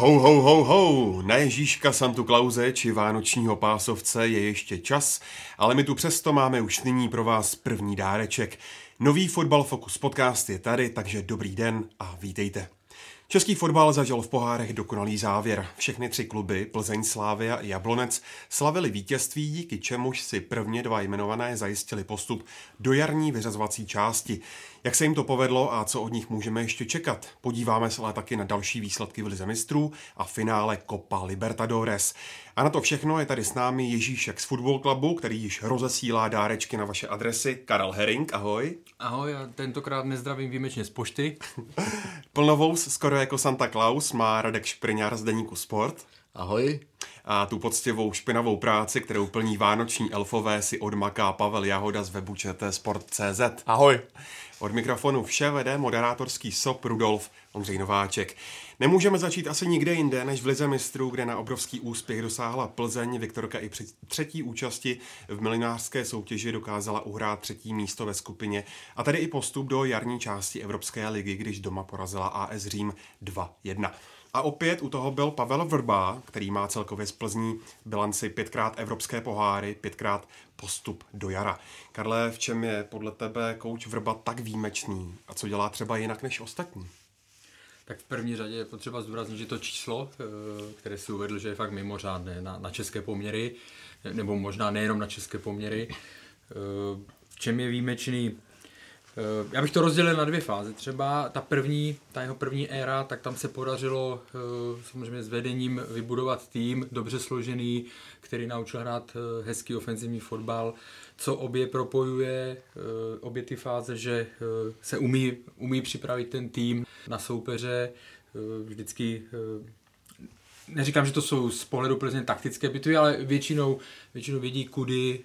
Ho, ho, ho, ho, na Ježíška Santu Klauze či Vánočního pásovce je ještě čas, ale my tu přesto máme už nyní pro vás první dáreček. Nový Fotbal Focus podcast je tady, takže dobrý den a vítejte. Český fotbal zažil v pohárech dokonalý závěr. Všechny tři kluby, Plzeň, Slávia a Jablonec, slavili vítězství, díky čemuž si prvně dva jmenované zajistili postup do jarní vyřazovací části. Jak se jim to povedlo a co od nich můžeme ještě čekat? Podíváme se ale taky na další výsledky v Lize mistrů a finále Copa Libertadores. A na to všechno je tady s námi Ježíšek z Football Clubu, který již rozesílá dárečky na vaše adresy. Karel Herring, ahoj. Ahoj, já tentokrát nezdravím výjimečně z pošty. Plnovous, skoro jako Santa Claus, má Radek Špriňár z Deníku Sport. Ahoj. A tu poctivou špinavou práci, kterou plní vánoční elfové, si odmaká Pavel Jahoda z webu Sport.cz. Ahoj. Od mikrofonu vše vede moderátorský SOP Rudolf Ondřej Nováček. Nemůžeme začít asi nikde jinde, než v Lize mistrů, kde na obrovský úspěch dosáhla Plzeň. Viktorka i při třetí účasti v milinářské soutěži dokázala uhrát třetí místo ve skupině a tady i postup do jarní části Evropské ligy, když doma porazila AS Řím 2-1. A opět u toho byl Pavel Vrba, který má celkově z Plzní bilanci pětkrát evropské poháry, pětkrát postup do jara. Karle, v čem je podle tebe kouč Vrba tak výjimečný a co dělá třeba jinak než ostatní? Tak v první řadě je potřeba zdůraznit, že to číslo, eh, které si uvedl, že je fakt mimořádné na, na české poměry, nebo možná nejenom na české poměry. Eh, v čem je výjimečný? Eh, já bych to rozdělil na dvě fáze. Třeba ta první, ta jeho první éra, tak tam se podařilo samozřejmě s vedením vybudovat tým dobře složený, který naučil hrát hezký ofenzivní fotbal, co obě propojuje, obě ty fáze, že se umí, umí připravit ten tým na soupeře, vždycky neříkám, že to jsou z pohledu Plzně taktické bitvy, ale většinou, většinou vědí, kudy,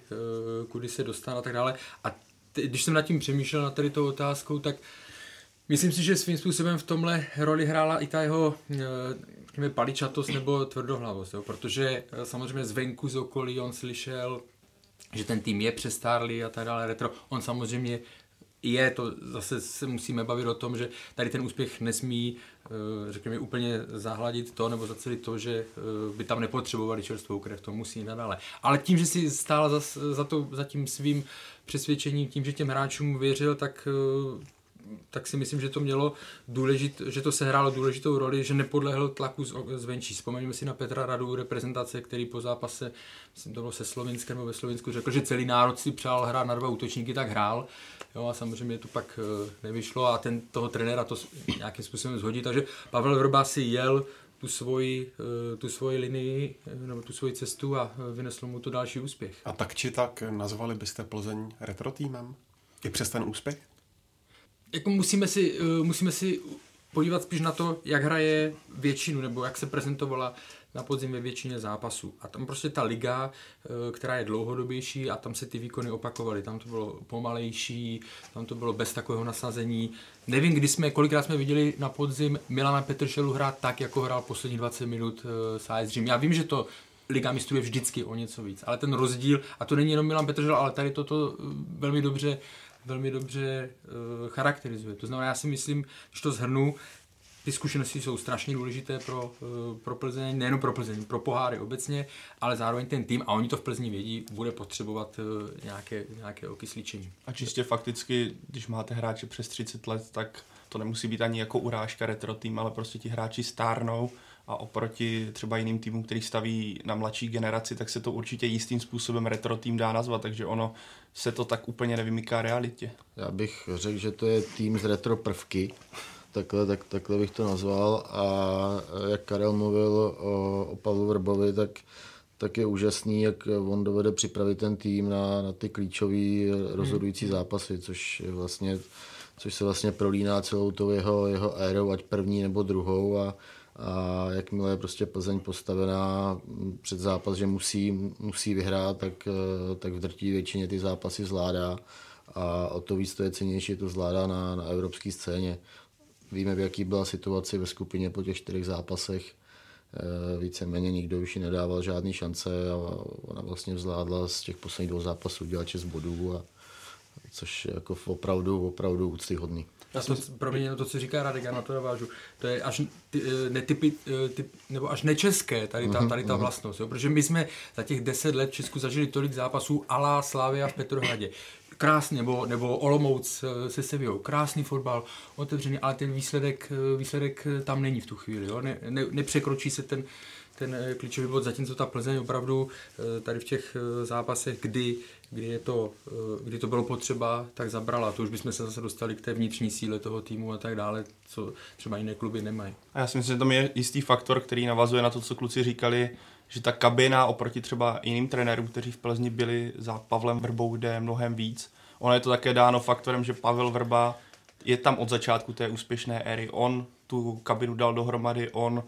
kudy se dostane a tak dále. A te, když jsem nad tím přemýšlel, na tady tou otázkou, tak myslím si, že svým způsobem v tomhle roli hrála i ta jeho řekněme, paličatost nebo tvrdohlavost, jo? protože samozřejmě zvenku z okolí on slyšel, že ten tým je přestárlý a tak dále, retro. On samozřejmě je, to zase se musíme bavit o tom, že tady ten úspěch nesmí, řekněme, úplně zahladit to, nebo zacelit to, že by tam nepotřebovali čerstvou krev, to musí nadále. Ale tím, že si stál za, za, to, za tím svým přesvědčením, tím, že těm hráčům věřil, tak tak si myslím, že to mělo důležit, že to sehrálo důležitou roli, že nepodlehl tlaku zvenčí. Vzpomeňme si na Petra Radu, reprezentace, který po zápase, myslím, to bylo se Slovinskem nebo ve Slovensku, řekl, že celý národ si přál hrát na dva útočníky, tak hrál. Jo, a samozřejmě to pak nevyšlo a ten toho trenéra to nějakým způsobem zhodí. Takže Pavel Vrba si jel tu svoji, tu svoji linii nebo tu svoji cestu a vyneslo mu to další úspěch. A tak či tak nazvali byste Plzeň retro týmem? I přes ten úspěch? jako musíme si, musíme si podívat spíš na to, jak hraje většinu, nebo jak se prezentovala na podzim ve většině zápasů. A tam prostě ta liga, která je dlouhodobější a tam se ty výkony opakovaly. Tam to bylo pomalejší, tam to bylo bez takového nasazení. Nevím, kdy jsme, kolikrát jsme viděli na podzim Milana Petršelu hrát tak, jako hrál poslední 20 minut s AS. Já vím, že to Liga mistrů je vždycky o něco víc, ale ten rozdíl, a to není jenom Milan Petržel, ale tady toto velmi dobře velmi dobře uh, charakterizuje. To znamená, já si myslím, když to zhrnu, ty zkušenosti jsou strašně důležité pro, uh, pro Plzeň, nejen pro Plzeň, pro poháry obecně, ale zároveň ten tým, a oni to v Plzni vědí, bude potřebovat uh, nějaké, nějaké okysličení. A čistě fakticky, když máte hráče přes 30 let, tak to nemusí být ani jako urážka retro tým, ale prostě ti hráči stárnou a oproti třeba jiným týmům, který staví na mladší generaci, tak se to určitě jistým způsobem retro tým dá nazvat, takže ono se to tak úplně nevymyká realitě. Já bych řekl, že to je tým z retro prvky, takhle, tak, takhle bych to nazval a jak Karel mluvil o, o Pavlu Vrbovi, tak, tak je úžasný, jak on dovede připravit ten tým na, na ty klíčové rozhodující hmm. zápasy, což je vlastně což se vlastně prolíná celou tou jeho, jeho érou, ať první nebo druhou a a jakmile je prostě Plzeň postavená před zápas, že musí, musí vyhrát, tak, tak v drtí většině ty zápasy zvládá a o to víc to je cenější, to zvládá na, na evropské scéně. Víme, v jaký byla situace ve skupině po těch čtyřech zápasech. E, víceméně nikdo už ji nedával žádný šance a ona vlastně zvládla z těch posledních dvou zápasů dělat 6 bodů, a, což je jako opravdu, opravdu úctyhodný. Já to, pro mě to, co říká Radek, já na to navážu, to je až ty, eh, netypy, eh, typ, nebo až nečeské tady ta, mhm, tady ta mhm. vlastnost, jo? protože my jsme za těch deset let v Česku zažili tolik zápasů alá Slávia v Petrohradě krásný, nebo, nebo Olomouc eh, se Sevillou, krásný fotbal, otevřený, ale ten výsledek, eh, výsledek eh, tam není v tu chvíli, jo? Ne, ne, nepřekročí se ten, ten klíčový bod, zatímco ta Plzeň opravdu tady v těch zápasech, kdy, kdy, je to, kdy to bylo potřeba, tak zabrala. To už bychom se zase dostali k té vnitřní síle toho týmu a tak dále, co třeba jiné kluby nemají. A já si myslím, že tam je jistý faktor, který navazuje na to, co kluci říkali, že ta kabina oproti třeba jiným trenérům, kteří v Plzni byli za Pavlem Vrbou, jde mnohem víc. Ono je to také dáno faktorem, že Pavel Vrba je tam od začátku té úspěšné éry. On tu kabinu dal dohromady, on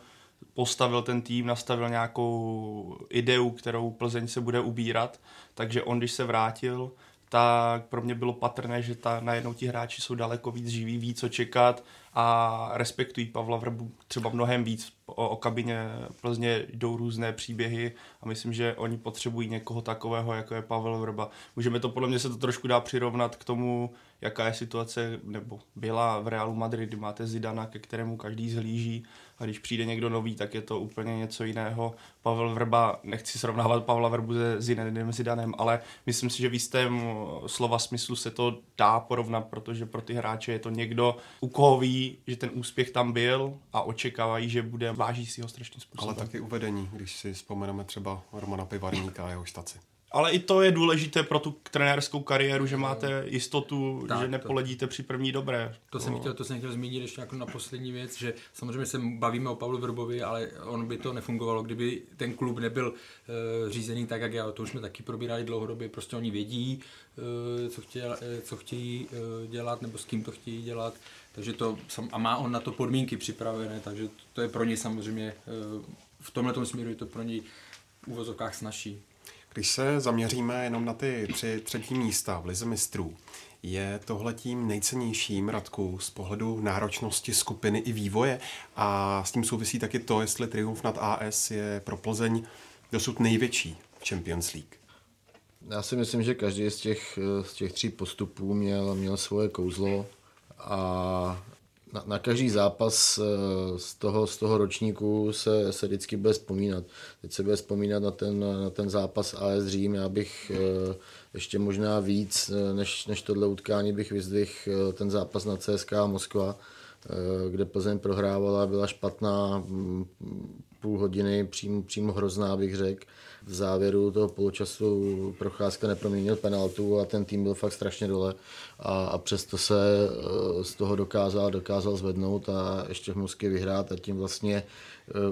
postavil ten tým, nastavil nějakou ideu, kterou Plzeň se bude ubírat, takže on, když se vrátil, tak pro mě bylo patrné, že ta, najednou ti hráči jsou daleko víc živí, ví co čekat a respektují Pavla Vrbu třeba mnohem víc. O, o kabině Plzně jdou různé příběhy a myslím, že oni potřebují někoho takového, jako je Pavel Vrba. Můžeme to, podle mě se to trošku dá přirovnat k tomu, jaká je situace, nebo byla v Realu Madrid, máte Zidana, ke kterému každý zhlíží a když přijde někdo nový, tak je to úplně něco jiného. Pavel Vrba, nechci srovnávat Pavla Vrbu se Zinedinem Zidanem, ale myslím si, že v jistém slova smyslu se to dá porovnat, protože pro ty hráče je to někdo, u koho ví, že ten úspěch tam byl a očekávají, že bude, váží si ho strašným způsobem. Ale taky uvedení, když si vzpomeneme třeba Romana Pivarníka a jeho štaci. Ale i to je důležité pro tu trenérskou kariéru, že máte jistotu, tak, že nepoledíte to, při první dobré. To jsem, no. chtěl, to jsem chtěl zmínit ještě jako na poslední věc, že samozřejmě se bavíme o Pavlu Vrbovi, ale on by to nefungovalo, kdyby ten klub nebyl uh, řízený tak, jak já. To už jsme taky probírali dlouhodobě, prostě oni vědí, uh, co, chtějí, uh, co chtějí uh, dělat nebo s kým to chtějí dělat. Takže to, a má on na to podmínky připravené, takže to je pro něj samozřejmě, uh, v tomhle směru je to pro něj v úvozovkách snažší. Když se zaměříme jenom na ty tři třetí místa v Lize mistrů, je tohle tím nejcennějším Radku z pohledu náročnosti skupiny i vývoje a s tím souvisí taky to, jestli triumf nad AS je pro Plzeň dosud největší v Champions League. Já si myslím, že každý z těch, z těch tří postupů měl, měl svoje kouzlo a na, na každý zápas eh, z toho, z toho ročníku se, se vždycky bude vzpomínat. Teď se bude vzpomínat na ten, na ten zápas AS Řím. Já bych eh, ještě možná víc eh, než, než tohle utkání bych vyzdvihl ten zápas na CSK Moskva, kde Plzeň prohrávala, byla špatná mm, půl hodiny, přímo, přímo hrozná bych řekl v závěru toho poločasu Procházka neproměnil penaltu a ten tým byl fakt strašně dole. A, a přesto se eh, z toho dokázal, dokázal zvednout a ještě v Moskvě vyhrát a tím vlastně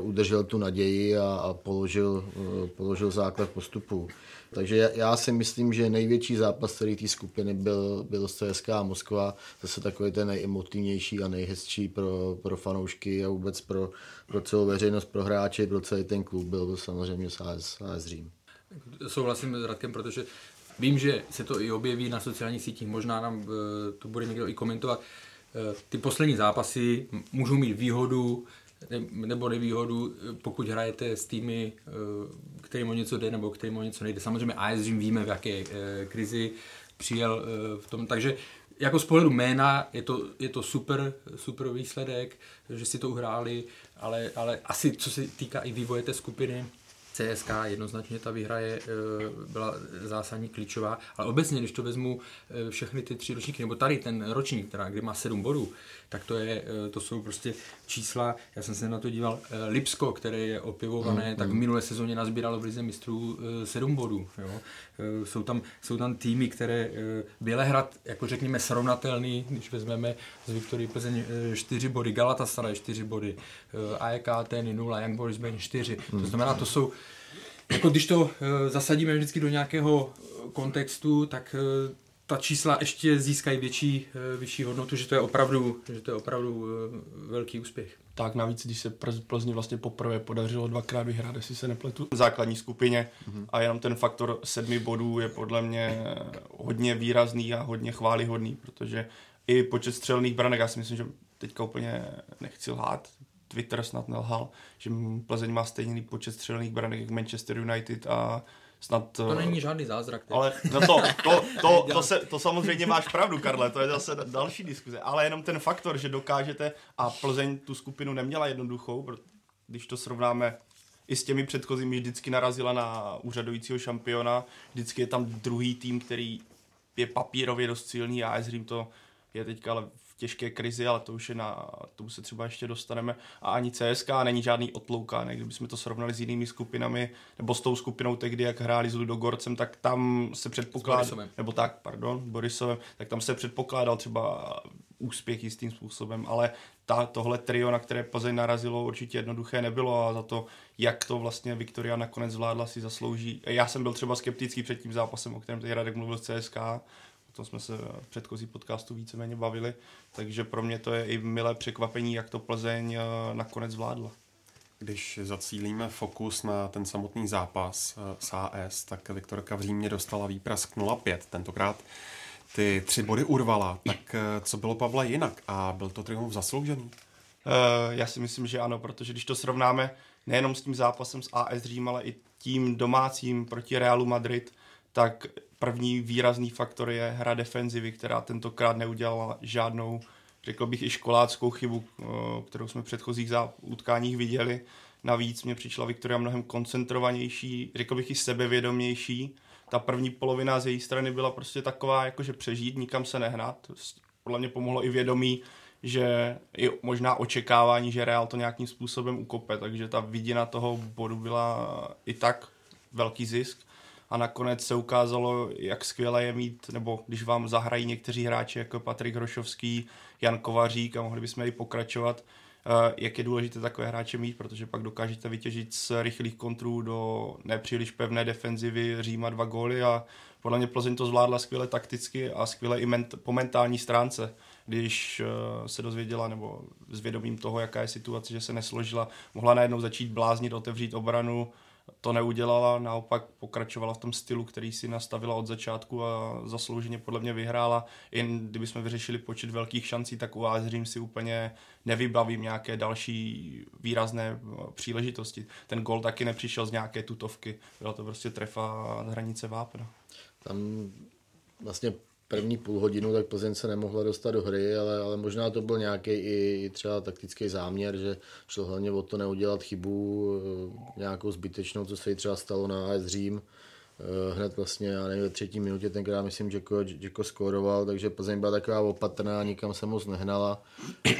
udržel tu naději a, a položil, eh, položil základ postupu. Takže já si myslím, že největší zápas celé té skupiny byl, byl CSK a Moskva. Zase takový ten nejemotivnější a nejhezčí pro, pro fanoušky a vůbec pro, pro celou veřejnost, pro hráče, pro celý ten klub byl, samozřejmě AS, AS Řím. Souhlasím s Radkem, protože vím, že se to i objeví na sociálních sítích, možná nám eh, to bude někdo i komentovat. Eh, ty poslední zápasy můžou mít výhodu nebo nevýhodu, pokud hrajete s týmy, eh, kterým o něco jde nebo kterým o něco nejde. Samozřejmě AS Řím víme, v jaké krizi přijel v tom, takže jako z pohledu jména je to, je to super, super výsledek, že si to uhráli, ale, ale asi co se týká i vývoje té skupiny, CSK jednoznačně ta výhra je, eh, byla zásadní klíčová, ale obecně, když to vezmu eh, všechny ty tři ročníky, nebo tady ten ročník, teda, kdy má sedm bodů, tak to, je, eh, to jsou prostě čísla, já jsem se na to díval, Lipsko, které je opivované, mm, tak v mm. minulé sezóně nazbíralo v Lize mistrů sedm bodů. Jo. Jsou, tam, jsou tam týmy, které Bělehrad, jako řekněme, srovnatelný, když vezmeme z Viktorii Plzeň čtyři body, Galatasaray čtyři body, AEK Ateny 0, Young Boys Bane 4. Mm. To znamená, to jsou jako když to uh, zasadíme vždycky do nějakého kontextu, tak uh, ta čísla ještě získají větší, vyšší hodnotu, že to je opravdu, že to je opravdu velký úspěch. Tak navíc, když se Plzni vlastně poprvé podařilo dvakrát vyhrát, jestli se nepletu, v základní skupině mm-hmm. a jenom ten faktor sedmi bodů je podle mě hodně výrazný a hodně chválihodný, protože i počet střelných branek, já si myslím, že teďka úplně nechci lhát, Twitter snad nelhal, že Plzeň má stejný počet střelných branek jak Manchester United a snad... To není žádný zázrak. Teď. Ale no to, to, to, to, se, to samozřejmě máš pravdu, Karle, to je zase další diskuze. Ale jenom ten faktor, že dokážete, a Plzeň tu skupinu neměla jednoduchou, když to srovnáme i s těmi předchozími, vždycky narazila na úřadujícího šampiona, vždycky je tam druhý tým, který je papírově dost silný a Řím to je teďka ale těžké krizi, ale to už je na, tomu se třeba ještě dostaneme. A ani CSK není žádný otloukánek. Kdybychom to srovnali s jinými skupinami, nebo s tou skupinou tehdy, jak hráli s Ludogorcem, tak tam se předpokládal, nebo tak, pardon, Borisovem, tak tam se předpokládal třeba úspěch jistým způsobem, ale ta, tohle trio, na které Plzeň narazilo, určitě jednoduché nebylo a za to, jak to vlastně Viktoria nakonec zvládla, si zaslouží. Já jsem byl třeba skeptický před tím zápasem, o kterém tady Radek mluvil z CSK, tom jsme se v předchozí podcastu víceméně bavili, takže pro mě to je i milé překvapení, jak to Plzeň eh, nakonec zvládla. Když zacílíme fokus na ten samotný zápas eh, s AS, tak Viktorka v Římě dostala výprask 0-5. Tentokrát ty tři body urvala. Tak eh, co bylo Pavla jinak? A byl to triumf zasloužený? Já si myslím, že ano, protože když to srovnáme nejenom s tím zápasem s AS Řím, ale i tím domácím proti Realu Madrid, tak první výrazný faktor je hra defenzivy, která tentokrát neudělala žádnou, řekl bych i školáckou chybu, eh, kterou jsme v předchozích utkáních viděli. Navíc mě přišla Viktoria mnohem koncentrovanější, řekl bych i sebevědomější. Ta první polovina z její strany byla prostě taková, jakože přežít, nikam se nehnat. Podle mě pomohlo i vědomí, že i možná očekávání, že Real to nějakým způsobem ukope, takže ta vidina toho bodu byla i tak velký zisk a nakonec se ukázalo, jak skvěle je mít, nebo když vám zahrají někteří hráči jako Patrik Hrošovský, Jan Kovařík a mohli bychom i pokračovat, eh, jak je důležité takové hráče mít, protože pak dokážete vytěžit z rychlých kontrů do nepříliš pevné defenzivy Říma dva góly a podle mě Plzeň to zvládla skvěle takticky a skvěle i ment- po mentální stránce když uh, se dozvěděla, nebo s vědomím toho, jaká je situace, že se nesložila, mohla najednou začít bláznit, otevřít obranu, to neudělala, naopak pokračovala v tom stylu, který si nastavila od začátku a zaslouženě podle mě vyhrála. Jen kdybychom vyřešili počet velkých šancí, tak u vás si úplně nevybavím nějaké další výrazné eh, příležitosti. Ten gol taky nepřišel z nějaké tutovky, byla to prostě trefa z hranice vápna. Tam vlastně první půl hodinu, tak Plzeň se nemohla dostat do hry, ale, ale možná to byl nějaký i, i třeba taktický záměr, že šlo hlavně o to neudělat chybu eh, nějakou zbytečnou, co se jí třeba stalo na AS Řím, hned vlastně, já nevím, ve třetí minutě tenkrát myslím, že Jacko skóroval, takže Plzeň byla taková opatrná, nikam se moc nehnala.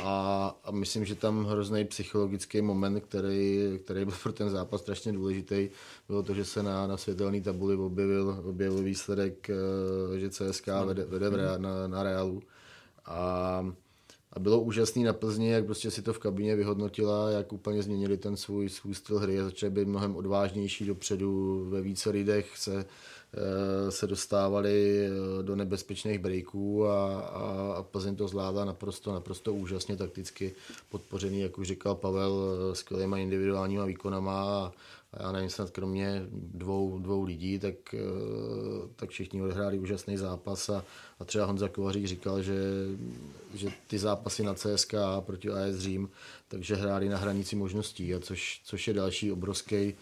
A, a myslím, že tam hrozný psychologický moment, který, který byl pro ten zápas strašně důležitý, bylo to, že se na, na světelné tabuli objevil, objevil výsledek, eh, že CSK vede, vede na, na Realu. A a bylo úžasný na Plzni, jak prostě si to v kabině vyhodnotila, jak úplně změnili ten svůj, svůj styl hry a začali být mnohem odvážnější dopředu, ve více lidech se, eh, se dostávali eh, do nebezpečných breaků a, a, a Plzeň to zvládla naprosto, naprosto úžasně takticky podpořený, jak už říkal Pavel, eh, skvělýma individuálníma výkonama a, já nevím, snad kromě dvou, dvou lidí, tak, eh, tak všichni odehráli úžasný zápas a, a třeba Honza Kovařík říkal, že, že ty zápasy na CSK proti AS Řím, takže hráli na hranici možností, a což, což je další obrovský eh,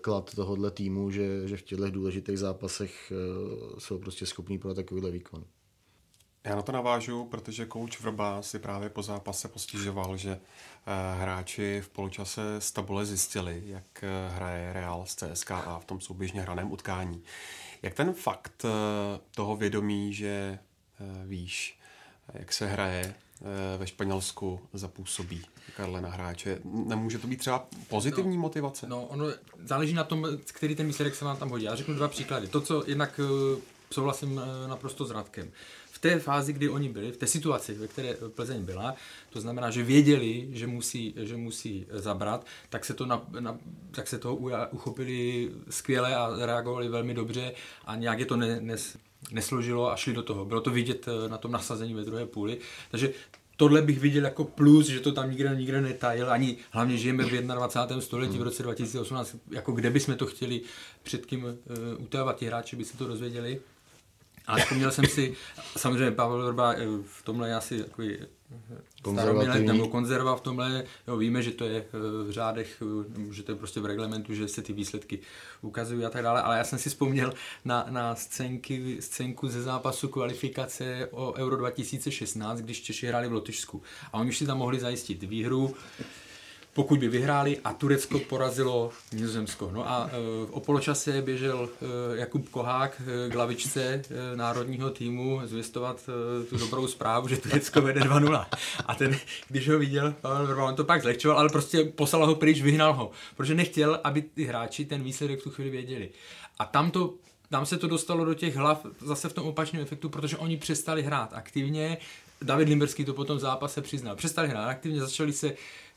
klad tohohle týmu, že, že v těchto důležitých zápasech eh, jsou prostě schopní pro takovýhle výkon. Já na to navážu, protože kouč Vrba si právě po zápase postižoval, že eh, hráči v poločase z tabule zjistili, jak eh, hraje Real z CSKA v tom souběžně hraném utkání. Jak ten fakt eh, toho vědomí, že víš, jak se hraje ve Španělsku zapůsobí Karle na hráče. Nemůže to být třeba pozitivní no, motivace? No, ono záleží na tom, který ten výsledek se vám tam hodí. Já řeknu dva příklady. To, co jednak souhlasím naprosto s Radkem v té fázi, kdy oni byli, v té situaci, ve které Plzeň byla, to znamená, že věděli, že musí, že musí zabrat, tak se, to na, na, tak se toho uchopili skvěle a reagovali velmi dobře a nějak je to ne, nes, nesložilo a šli do toho. Bylo to vidět eh, na tom nasazení ve druhé půli. Takže tohle bych viděl jako plus, že to tam nikde, nikde netajil, ani hlavně žijeme v 21. století v roce 2018, jako kde bychom to chtěli před kým uh, utajovat, ti hráči by se to dozvěděli. Ale vzpomněl jsem si, samozřejmě Pavel Vrba eh, v tomhle je asi takový Konzervativní. nebo konzerva v tomhle, jo, víme, že to je v řádech, že to je prostě v reglementu, že se ty výsledky ukazují a tak dále, ale já jsem si vzpomněl na, na scénky, scénku ze zápasu kvalifikace o Euro 2016, když Češi hráli v Lotyšsku a oni už si tam mohli zajistit výhru, pokud by vyhráli a Turecko porazilo Nizozemsko. No a e, o poločase běžel e, Jakub Kohák e, k lavičce národního týmu zvěstovat tu dobrou zprávu, že Turecko vede 2-0. A ten, když ho viděl, on to pak zlehčoval, ale prostě poslal ho pryč, vyhnal ho, protože nechtěl, aby ty hráči ten výsledek v tu chvíli věděli. A tam to tam se to dostalo do těch hlav zase v tom opačném efektu, protože oni přestali hrát aktivně. David Limberský to potom v zápase přiznal. Přestali hrát aktivně, začali se Eh,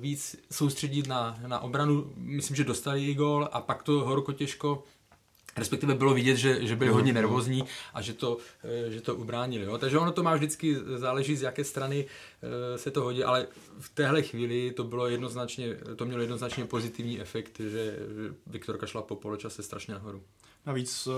víc soustředit na, na obranu. Myslím, že dostali i gol a pak to horko těžko respektive bylo vidět, že, že byli hodně nervózní a že to, eh, že to ubránili. Jo. Takže ono to má vždycky, záleží z jaké strany eh, se to hodí, ale v téhle chvíli to bylo jednoznačně, to mělo jednoznačně pozitivní efekt, že Viktorka šla po poločase strašně nahoru. Navíc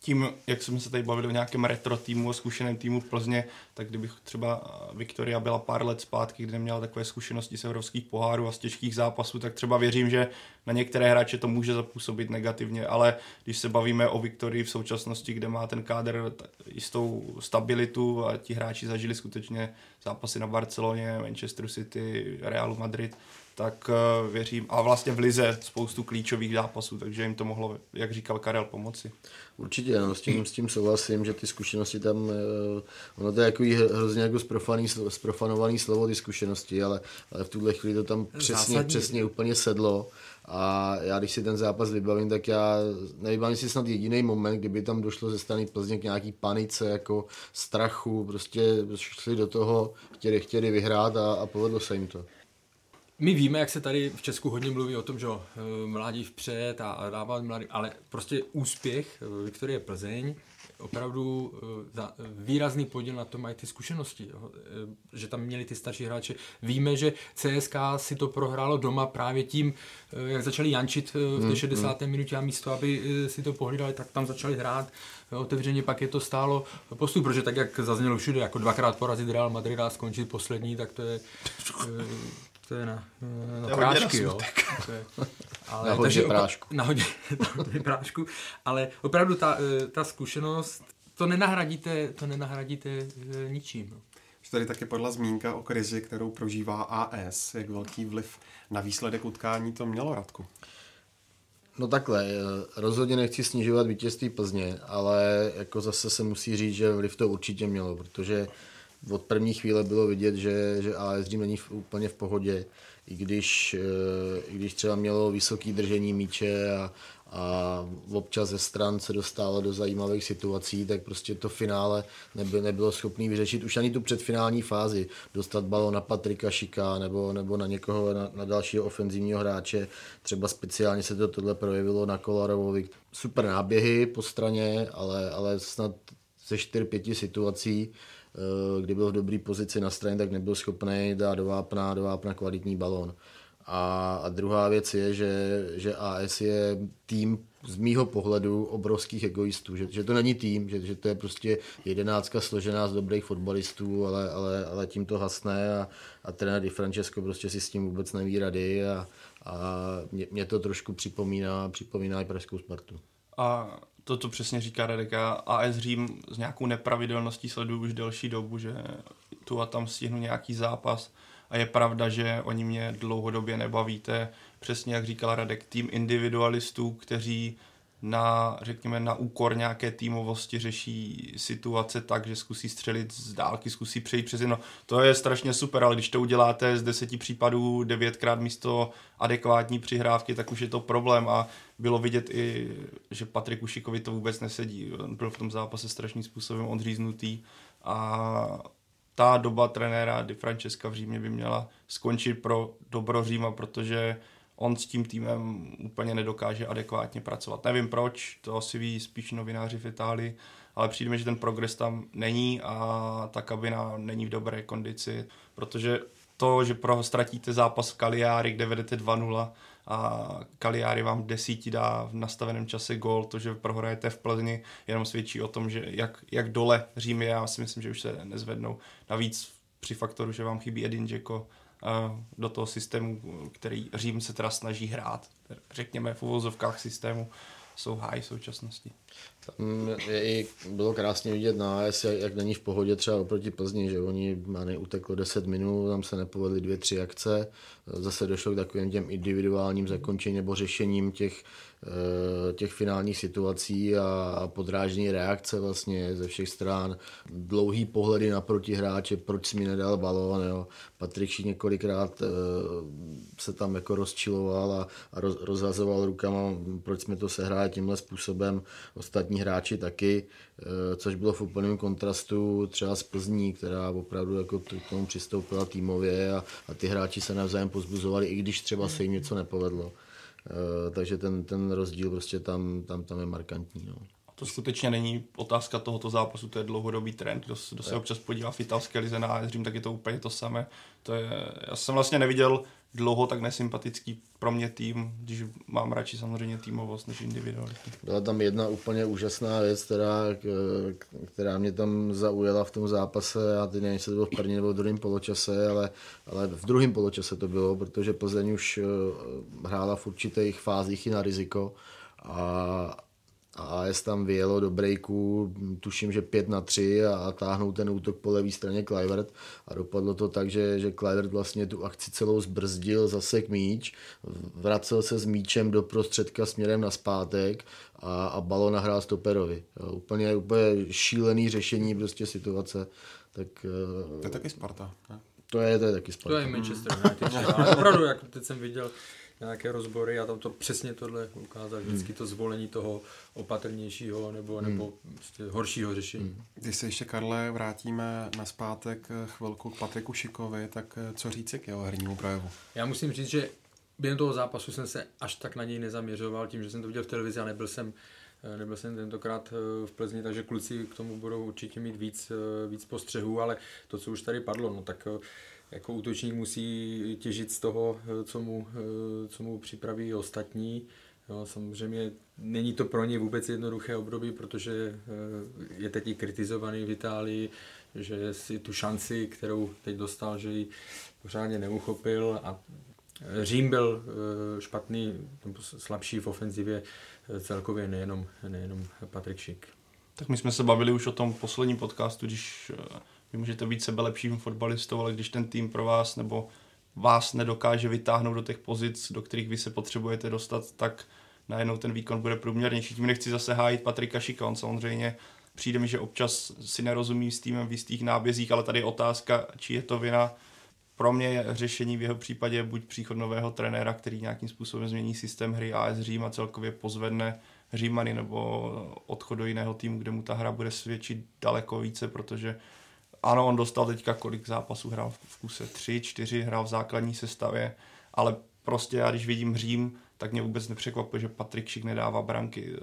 tím, jak jsme se tady bavili o nějakém retro týmu, o zkušeném týmu v Plzně, tak kdybych třeba Viktoria byla pár let zpátky, kdy neměla takové zkušenosti z evropských pohárů a z těžkých zápasů, tak třeba věřím, že na některé hráče to může zapůsobit negativně, ale když se bavíme o Viktorii v současnosti, kde má ten kádr jistou stabilitu a ti hráči zažili skutečně zápasy na Barceloně, Manchester City, Realu Madrid, tak eh, věřím, a vlastně v Lize spoustu klíčových zápasů, takže jim to mohlo, jak říkal Karel, pomoci. Určitě, no, s, tím, s tím souhlasím, že ty zkušenosti tam, eh, ono to je jako hrozně jako zprofanovaný, zprofanovaný slovo, ty zkušenosti, ale, ale v tuhle chvíli to tam přesně, přesně úplně sedlo. A já když si ten zápas vybavím, tak já nevybavím si snad jediný moment, kdyby tam došlo ze strany Plzně k nějaký panice, jako strachu, prostě šli do toho, chtěli, chtěli vyhrát a, a povedlo se jim to. My víme, jak se tady v Česku hodně mluví o tom, že eh, mladí vpřed a, dávat mladý, ale prostě úspěch eh, Viktorie Plzeň opravdu eh, výrazný podíl na tom mají ty zkušenosti, že tam měli ty starší hráče. Víme, že CSK si to prohrálo doma právě tím, jak začali jančit v té 60. Hmm, minutě a místo, aby si to pohlídali, tak tam začali hrát otevřeně, pak je to stálo postup, protože tak, jak zaznělo všude, jako dvakrát porazit Real Madrid a skončit poslední, tak to je to je na, na, na prášky, jo. To je, ale, na hodně takže, prášku. Na hodně prášku, ale opravdu ta, eh, ta zkušenost, to nenahradíte, to nenahradíte eh, ničím. No. Tady taky podla zmínka o krizi, kterou prožívá AS. Jak velký vliv na výsledek utkání to mělo, Radku? No takhle, eh, rozhodně nechci snižovat vítězství Plzně, ale jako zase se musí říct, že vliv to určitě mělo, protože od první chvíle bylo vidět, že, že AS Dream není v, úplně v pohodě, i když, eh, i když třeba mělo vysoké držení míče a, a občas ze stran se dostalo do zajímavých situací, tak prostě to finále nebylo, nebylo schopný vyřešit už ani tu předfinální fázi, dostat balon na Patrika Šika nebo, nebo na někoho, na, na dalšího ofenzivního hráče. Třeba speciálně se to tohle projevilo na Kolarovovi. Super náběhy po straně, ale, ale snad ze 4-5 situací kdy byl v dobré pozici na straně, tak nebyl schopný dát do vápna, do vápna kvalitní balón. A, a druhá věc je, že, že AS je tým z mýho pohledu obrovských egoistů, že, že to není tým, že, že to je prostě jedenáctka složená z dobrých fotbalistů, ale, ale, ale tím to hasne a, a trenér Di Francesco prostě si s tím vůbec neví rady a, a mě, mě to trošku připomíná, připomíná i pražskou Spartu. A to, co přesně říká Radeka, AS Řím s nějakou nepravidelností sleduju už delší dobu, že tu a tam stihnu nějaký zápas a je pravda, že oni mě dlouhodobě nebavíte. Přesně jak říkal Radek, tým individualistů, kteří na, řekněme, na úkor nějaké týmovosti řeší situace tak, že zkusí střelit z dálky, zkusí přejít přes jedno. To je strašně super, ale když to uděláte z deseti případů devětkrát místo adekvátní přihrávky, tak už je to problém a bylo vidět i, že Patrik Ušikovi to vůbec nesedí. On byl v tom zápase strašným způsobem odříznutý a ta doba trenéra Di Francesca v Římě by měla skončit pro dobro Říma, protože on s tím týmem úplně nedokáže adekvátně pracovat. Nevím proč, to asi ví spíš novináři v Itálii, ale přijde mi, že ten progres tam není a ta kabina není v dobré kondici, protože to, že pro ztratíte zápas v Kaliári, kde vedete 2-0 a Kaliári vám desíti dá v nastaveném čase gol, to, že prohrajete v Plzni, jenom svědčí o tom, že jak, jak dole Řím je, já si myslím, že už se nezvednou. Navíc při faktoru, že vám chybí Edin Dzeko do toho systému, který Řím se teda snaží hrát, řekněme v uvozovkách systému, jsou high v současnosti. Tam je i, bylo krásně vidět na AS, jak, není v pohodě třeba oproti Plzni, že oni uteklo 10 minut, tam se nepovedly dvě, tři akce, zase došlo k takovým těm individuálním zakončením nebo řešením těch Eh, těch finálních situací a podrážní reakce vlastně ze všech stran. Dlouhý pohledy na protihráče, proč mi nedal balón, jo. Patrik několikrát eh, se tam jako rozčiloval a, a roz, rozhazoval rukama, proč jsme to sehráli tímhle způsobem. Ostatní hráči taky, eh, což bylo v úplném kontrastu třeba z Plzní, která opravdu jako k tomu přistoupila týmově a, a ty hráči se navzájem pozbuzovali, i když třeba se jim něco nepovedlo. Eh, takže ten, ten rozdíl prostě tam, tam, tam je markantní. No. To skutečně není otázka tohoto zápasu, to je dlouhodobý trend. Kdo, kdo se občas podívá v italské lize na Řím, tak je to úplně to samé. To je, já jsem vlastně neviděl dlouho tak nesympatický pro mě tým, když mám radši samozřejmě týmovost než individualitu. Byla tam jedna úplně úžasná věc, která, která mě tam zaujala v tom zápase, já teď nevím, jestli to bylo v první nebo v druhém poločase, ale, ale v druhém poločase to bylo, protože Plzeň už eh, hrála v určitých fázích i na riziko a, a AS tam vyjelo do breaku, tuším, že 5 na 3 a, a táhnou ten útok po levé straně Kluivert a dopadlo to tak, že, že Kluivert vlastně tu akci celou zbrzdil, zasek míč, vracel se s míčem do prostředka směrem na zpátek a, a balon nahrál stoperovi. Jo, úplně, úplně šílený řešení prostě situace. Tak, to je taky Sparta, ne? To je, to je taky Sparta. To je Manchester United. opravdu, jak teď jsem viděl, nějaké rozbory a tam to přesně tohle ukázal, vždycky to zvolení toho opatrnějšího nebo, hmm. nebo prostě horšího řešení. Hmm. Když se ještě, Karle, vrátíme na zpátek chvilku k Patriku Šikovi, tak eh, co říci k jeho hernímu projevu? Já musím říct, že během toho zápasu jsem se až tak na něj nezaměřoval, tím, že jsem to viděl v televizi a nebyl jsem eh, Nebyl jsem tentokrát eh, v Plzni, takže kluci k tomu budou určitě mít víc, víc postřehů, ale to, co už tady padlo, no tak jako útočník musí těžit z toho, co mu, co mu připraví ostatní. Jo, samozřejmě není to pro ně vůbec jednoduché období, protože eh, je teď i kritizovaný v Itálii, že si tu šanci, kterou teď dostal, že ji pořádně neuchopil a Řím byl eh, špatný, slabší v ofenzivě eh, celkově, nejenom, nejenom Patrik Šik. Tak my jsme se bavili už o tom posledním podcastu, když vy můžete být sebe lepším fotbalistou, ale když ten tým pro vás nebo vás nedokáže vytáhnout do těch pozic, do kterých vy se potřebujete dostat, tak najednou ten výkon bude průměrnější. Tím nechci zase hájit Patrika Šika, on samozřejmě přijde mi, že občas si nerozumí s týmem v jistých nábězích, ale tady je otázka, či je to vina. Pro mě je řešení v jeho případě buď příchod nového trenéra, který nějakým způsobem změní systém hry AS Řím a celkově pozvedne Římany, nebo odchod do jiného týmu, kde mu ta hra bude svědčit daleko více, protože ano, on dostal teďka kolik zápasů, hrál v kuse tři, čtyři, hrál v základní sestavě, ale prostě já když vidím Řím, tak mě vůbec nepřekvapuje, že Patrik Šik nedává branky.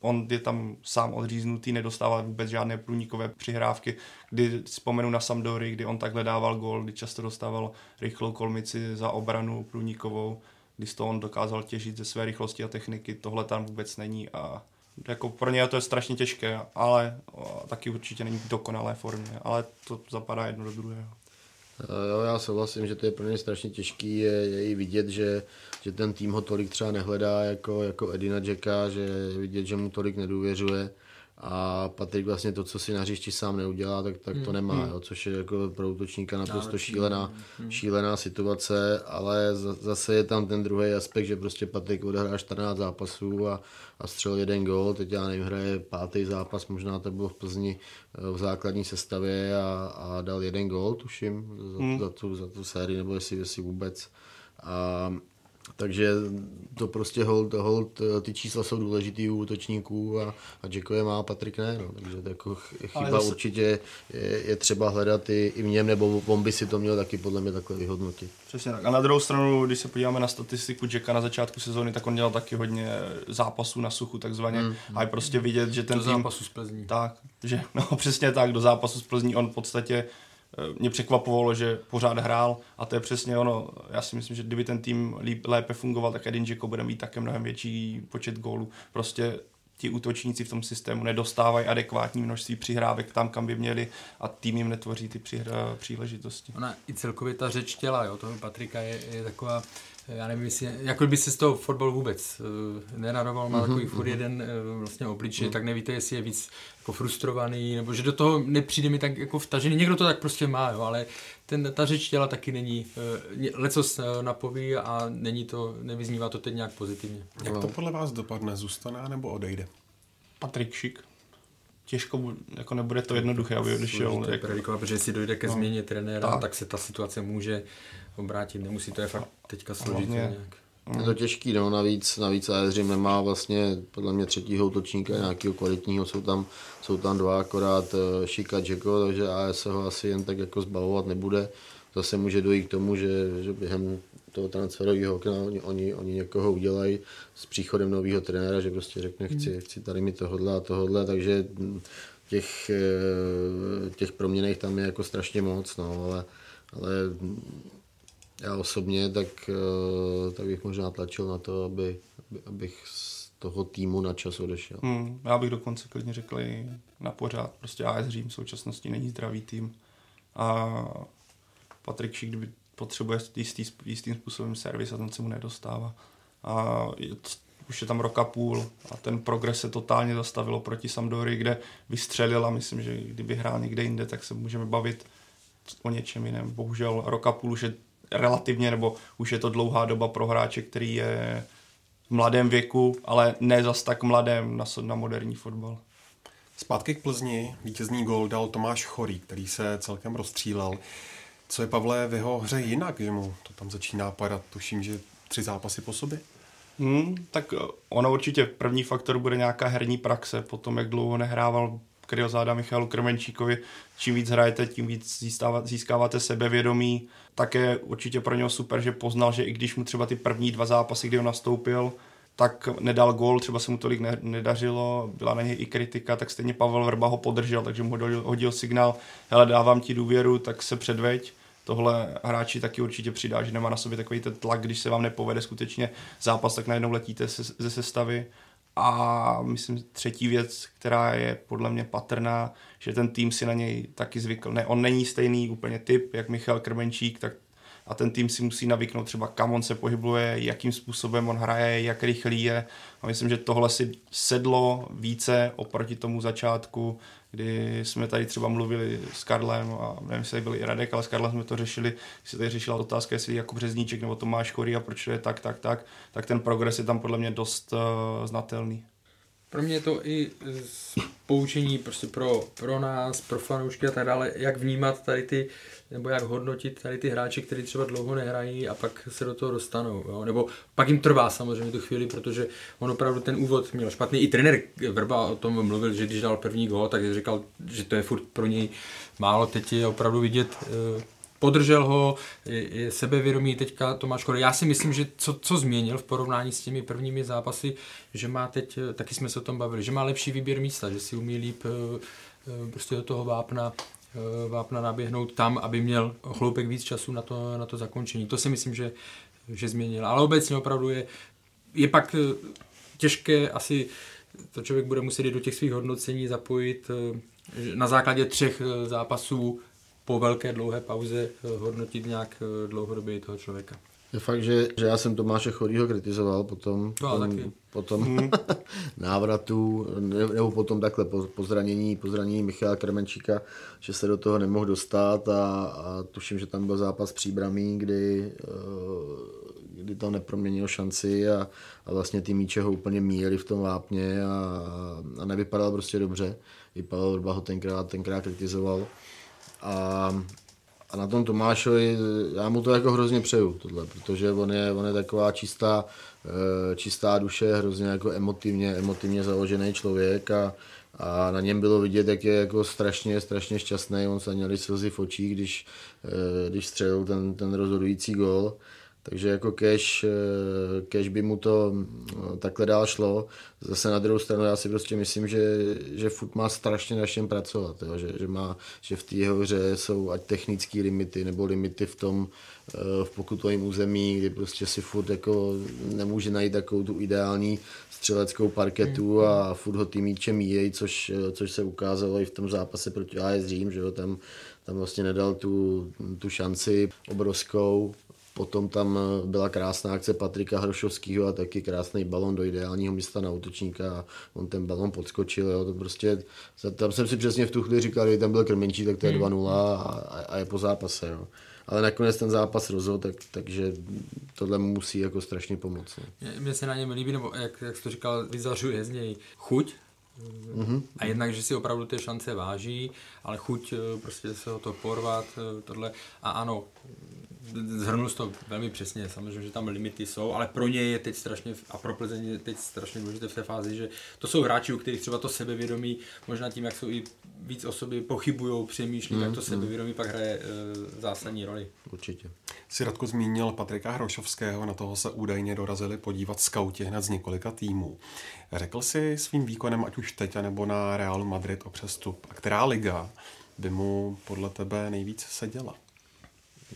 On je tam sám odříznutý, nedostával vůbec žádné průnikové přihrávky. Kdy vzpomenu na Sampdory, kdy on takhle dával gol, kdy často dostával rychlou kolmici za obranu průnikovou, kdy to on dokázal těžit ze své rychlosti a techniky. Tohle tam vůbec není a jako pro ně to je strašně těžké, ale taky určitě není v dokonalé formě, ale to zapadá jedno do druhého. Jo, já souhlasím, že to je pro ně strašně těžký, je, je i vidět, že, že ten tým ho tolik třeba nehledá jako, jako Edina Jacka, že je vidět, že mu tolik nedůvěřuje a Patrik vlastně to, co si na hřišti sám neudělá, tak, tak to hmm, nemá, hmm. jo, což je jako pro útočníka naprosto šílená, hmm. šílená situace, ale zase je tam ten druhý aspekt, že prostě Patrik odehrá 14 zápasů a, a střel jeden gol, teď já nevím, hraje pátý zápas, možná to bylo v Plzni eh, v základní sestavě a, a dal jeden gol, tuším, za, hmm. za, tu, za tu sérii, nebo jestli, jestli vůbec. A takže to prostě hold, hold, ty čísla jsou důležitý u útočníků a, a Jacko je má, Patrik ne, no, takže to jako chyba zase... určitě je, je, třeba hledat i, i v něm, nebo on by si to měl taky podle mě takhle vyhodnotit. Přesně tak. A na druhou stranu, když se podíváme na statistiku Jacka na začátku sezóny, tak on dělal taky hodně zápasů na suchu takzvaně mm. a je prostě vidět, že ten do tým... zápasu z Plzní. Tak, že no přesně tak, do zápasu z Plzní on v podstatě mě překvapovalo, že pořád hrál a to je přesně ono. Já si myslím, že kdyby ten tým líp, lépe fungoval, tak Edin Dzeko bude mít také mnohem větší počet gólů. Prostě ti útočníci v tom systému nedostávají adekvátní množství přihrávek tam, kam by měli a tým jim netvoří ty příležitosti. Ona i celkově ta řeč těla, jo, toho Patrika je, je taková, já nevím, jestli, jako by si z toho fotbal vůbec uh, nenaroval, má mm-hmm, takový furt jeden uh, vlastně obličej, mm. tak nevíte, jestli je víc jako frustrovaný, nebo že do toho nepřijde mi tak jako vtažený. Někdo to tak prostě má, jo, ale ten, ta řeč těla taky není, uh, leco uh, napoví a není to, nevyznívá to teď nějak pozitivně. Jak to podle vás dopadne? Zůstane nebo odejde? Patrik Šik těžko, jako nebude to jednoduché, aby odešel. To jako... predikovat, protože jestli dojde ke no. změně trenéra, tak. tak se ta situace může obrátit, nemusí to je fakt teďka složitě nějak. Je to těžký, no, navíc, navíc Aezřim nemá vlastně podle mě třetího útočníka nějakého kvalitního, jsou tam, jsou tam dva akorát Šika eh, Džeko, takže AS se ho asi jen tak jako zbavovat nebude. Zase může dojít k tomu, že, že během toho transferového okna oni, oni, oni někoho udělají s příchodem nového trenéra, že prostě řekne, chci, hmm. chci tady mi tohle a tohle, takže těch, eh, těch proměných tam je jako strašně moc, no, ale, ale já osobně, tak, eh, tak bych možná tlačil na to, aby, aby, abych z toho týmu na čas odešel. Hmm, já bych dokonce klidně řekl i na pořád. Prostě AS Řím v současnosti není zdravý tým. A Patrik Šik, kdyby potřebuje jistý, jistým způsobem servis a ten se mu nedostává. A je, už je tam roka půl a ten progres se totálně zastavilo proti Sampdory, kde vystřelila. Myslím, že kdyby hrál někde jinde, tak se můžeme bavit o něčem jiném. Bohužel roka půl už je relativně, nebo už je to dlouhá doba pro hráče, který je v mladém věku, ale ne zas tak mladém na, na moderní fotbal. Zpátky k Plzni, vítězný gol dal Tomáš Chorý, který se celkem rozstřílel. Co je Pavle v jeho hře jinak, že mu to tam začíná padat? Tuším, že tři zápasy po sobě. Hmm, tak ono určitě první faktor bude nějaká herní praxe, potom jak dlouho nehrával kryozáda Michalu Krmenčíkovi. Čím víc hrajete, tím víc získáváte sebevědomí. Také určitě pro něho super, že poznal, že i když mu třeba ty první dva zápasy, kdy on nastoupil, tak nedal gol, třeba se mu tolik ne, nedařilo, byla na něj i kritika, tak stejně Pavel Vrba ho podržel, takže mu hodil, hodil signál, hele, dávám ti důvěru, tak se předveď. Tohle hráči taky určitě přidá, že nemá na sobě takový ten tlak, když se vám nepovede skutečně zápas, tak najednou letíte se, ze sestavy. A myslím, třetí věc, která je podle mě patrná, že ten tým si na něj taky zvykl. Ne, on není stejný úplně typ, jak Michal Krmenčík, tak a ten tým si musí navyknout třeba kam on se pohybuje, jakým způsobem on hraje, jak rychlý je. A myslím, že tohle si sedlo více oproti tomu začátku, kdy jsme tady třeba mluvili s Karlem a nevím, jestli byl i Radek, ale s Karlem jsme to řešili, když se tady řešila otázka, jestli jako Březníček nebo Tomáš Chory a proč to je tak, tak, tak, tak ten progres je tam podle mě dost uh, znatelný. Pro mě je to i poučení prostě pro, pro nás, pro fanoušky a tak dále, jak vnímat tady ty, nebo jak hodnotit tady ty hráče, kteří třeba dlouho nehrají a pak se do toho dostanou. Jo? Nebo pak jim trvá samozřejmě tu chvíli, protože on opravdu ten úvod měl špatný. I trenér Vrba o tom mluvil, že když dal první gol, tak říkal, že to je furt pro něj málo. Teď je opravdu vidět eh, podržel ho, je, je sebevědomý teďka Tomáš Kory. Já si myslím, že co, co změnil v porovnání s těmi prvními zápasy, že má teď, taky jsme se o tom bavili, že má lepší výběr místa, že si umí líp eh, eh, prostě do toho vápna eh, vápna naběhnout tam, aby měl chloupek víc času na to, na to zakončení. To si myslím, že, že změnil. Ale obecně opravdu je, je pak těžké asi to člověk bude muset jít do těch svých hodnocení zapojit na základě třech zápasů po velké dlouhé pauze eh, hodnotit nějak eh, dlouhodobě toho člověka. Je fakt, že, že já jsem Tomáše Chorýho kritizoval potom, no, potom, potom hmm. návratu, nebo potom takhle po, po, zranění, po zranění Michala Kremenčíka, že se do toho nemohl dostat a, a tuším, že tam byl zápas příbramí, kdy, eh, kdy tam neproměnil šanci a, a vlastně ty míče ho úplně míjeli v tom vápně a, a nevypadal prostě dobře. I Pavel Vrba ho tenkrát, tenkrát kritizoval. A, a na tom Tomášovi, já mu to jako hrozně přeju, tohle, protože on je, on je taková čistá, eh, čistá duše, hrozně jako emotivně, emotivně založený člověk a, a na něm bylo vidět, jak je jako strašně, strašně šťastný, on se měli slzy v očích, když, eh, když střelil ten, ten rozhodující gol. Takže jako cash, eh, cash by mu to eh, takhle dál šlo. Zase na druhou stranu já si prostě myslím, že, že furt má strašně na čem pracovat. Jo? Že, že, má, že v té jeho hře jsou ať technické limity nebo limity v tom eh, v pokutovém území, kdy prostě si furt jako nemůže najít takovou tu ideální střeleckou parketu hmm. a furt ho ty míče míjejí, což, což se ukázalo i v tom zápase proti AS Řím, že jo? Tam, tam vlastně nedal tu, tu šanci obrovskou, Potom tam eh, byla krásná akce Patrika Hrošovského a taky krásný balon do ideálního místa na útočníka a on ten balon podskočil. Jo. To prostě, tam jsem si přesně v tu chvíli říkal, že tam byl Krmenčí, tak to je 2-0 hmm. a, a, je po zápase. Jo. Ale nakonec ten zápas rozhodl, tak, takže tohle musí jako strašně pomoct. Mně se na něm líbí, nebo jak, jak jsi to říkal, vyzařuje z něj chuť, Mm-hmm. A jednak, že si opravdu ty šance váží, ale chuť eh, prostě se o to porvat, eh, tohle. A ano, zhrnul to velmi přesně, samozřejmě, že tam limity jsou, ale pro ně je teď strašně, a pro Plzeň je teď strašně důležité v té fázi, že to jsou hráči, u kterých třeba to sebevědomí, možná tím, jak jsou i víc osoby pochybují, přemýšlí, mm, tak to mm. sebevědomí pak hraje e, zásadní roli. Určitě. Si Radko zmínil Patrika Hrošovského, na toho se údajně dorazili podívat skauti hned z několika týmů. Řekl si svým výkonem, ať už teď, nebo na Realu Madrid o přestup, a která liga by mu podle tebe nejvíc seděla?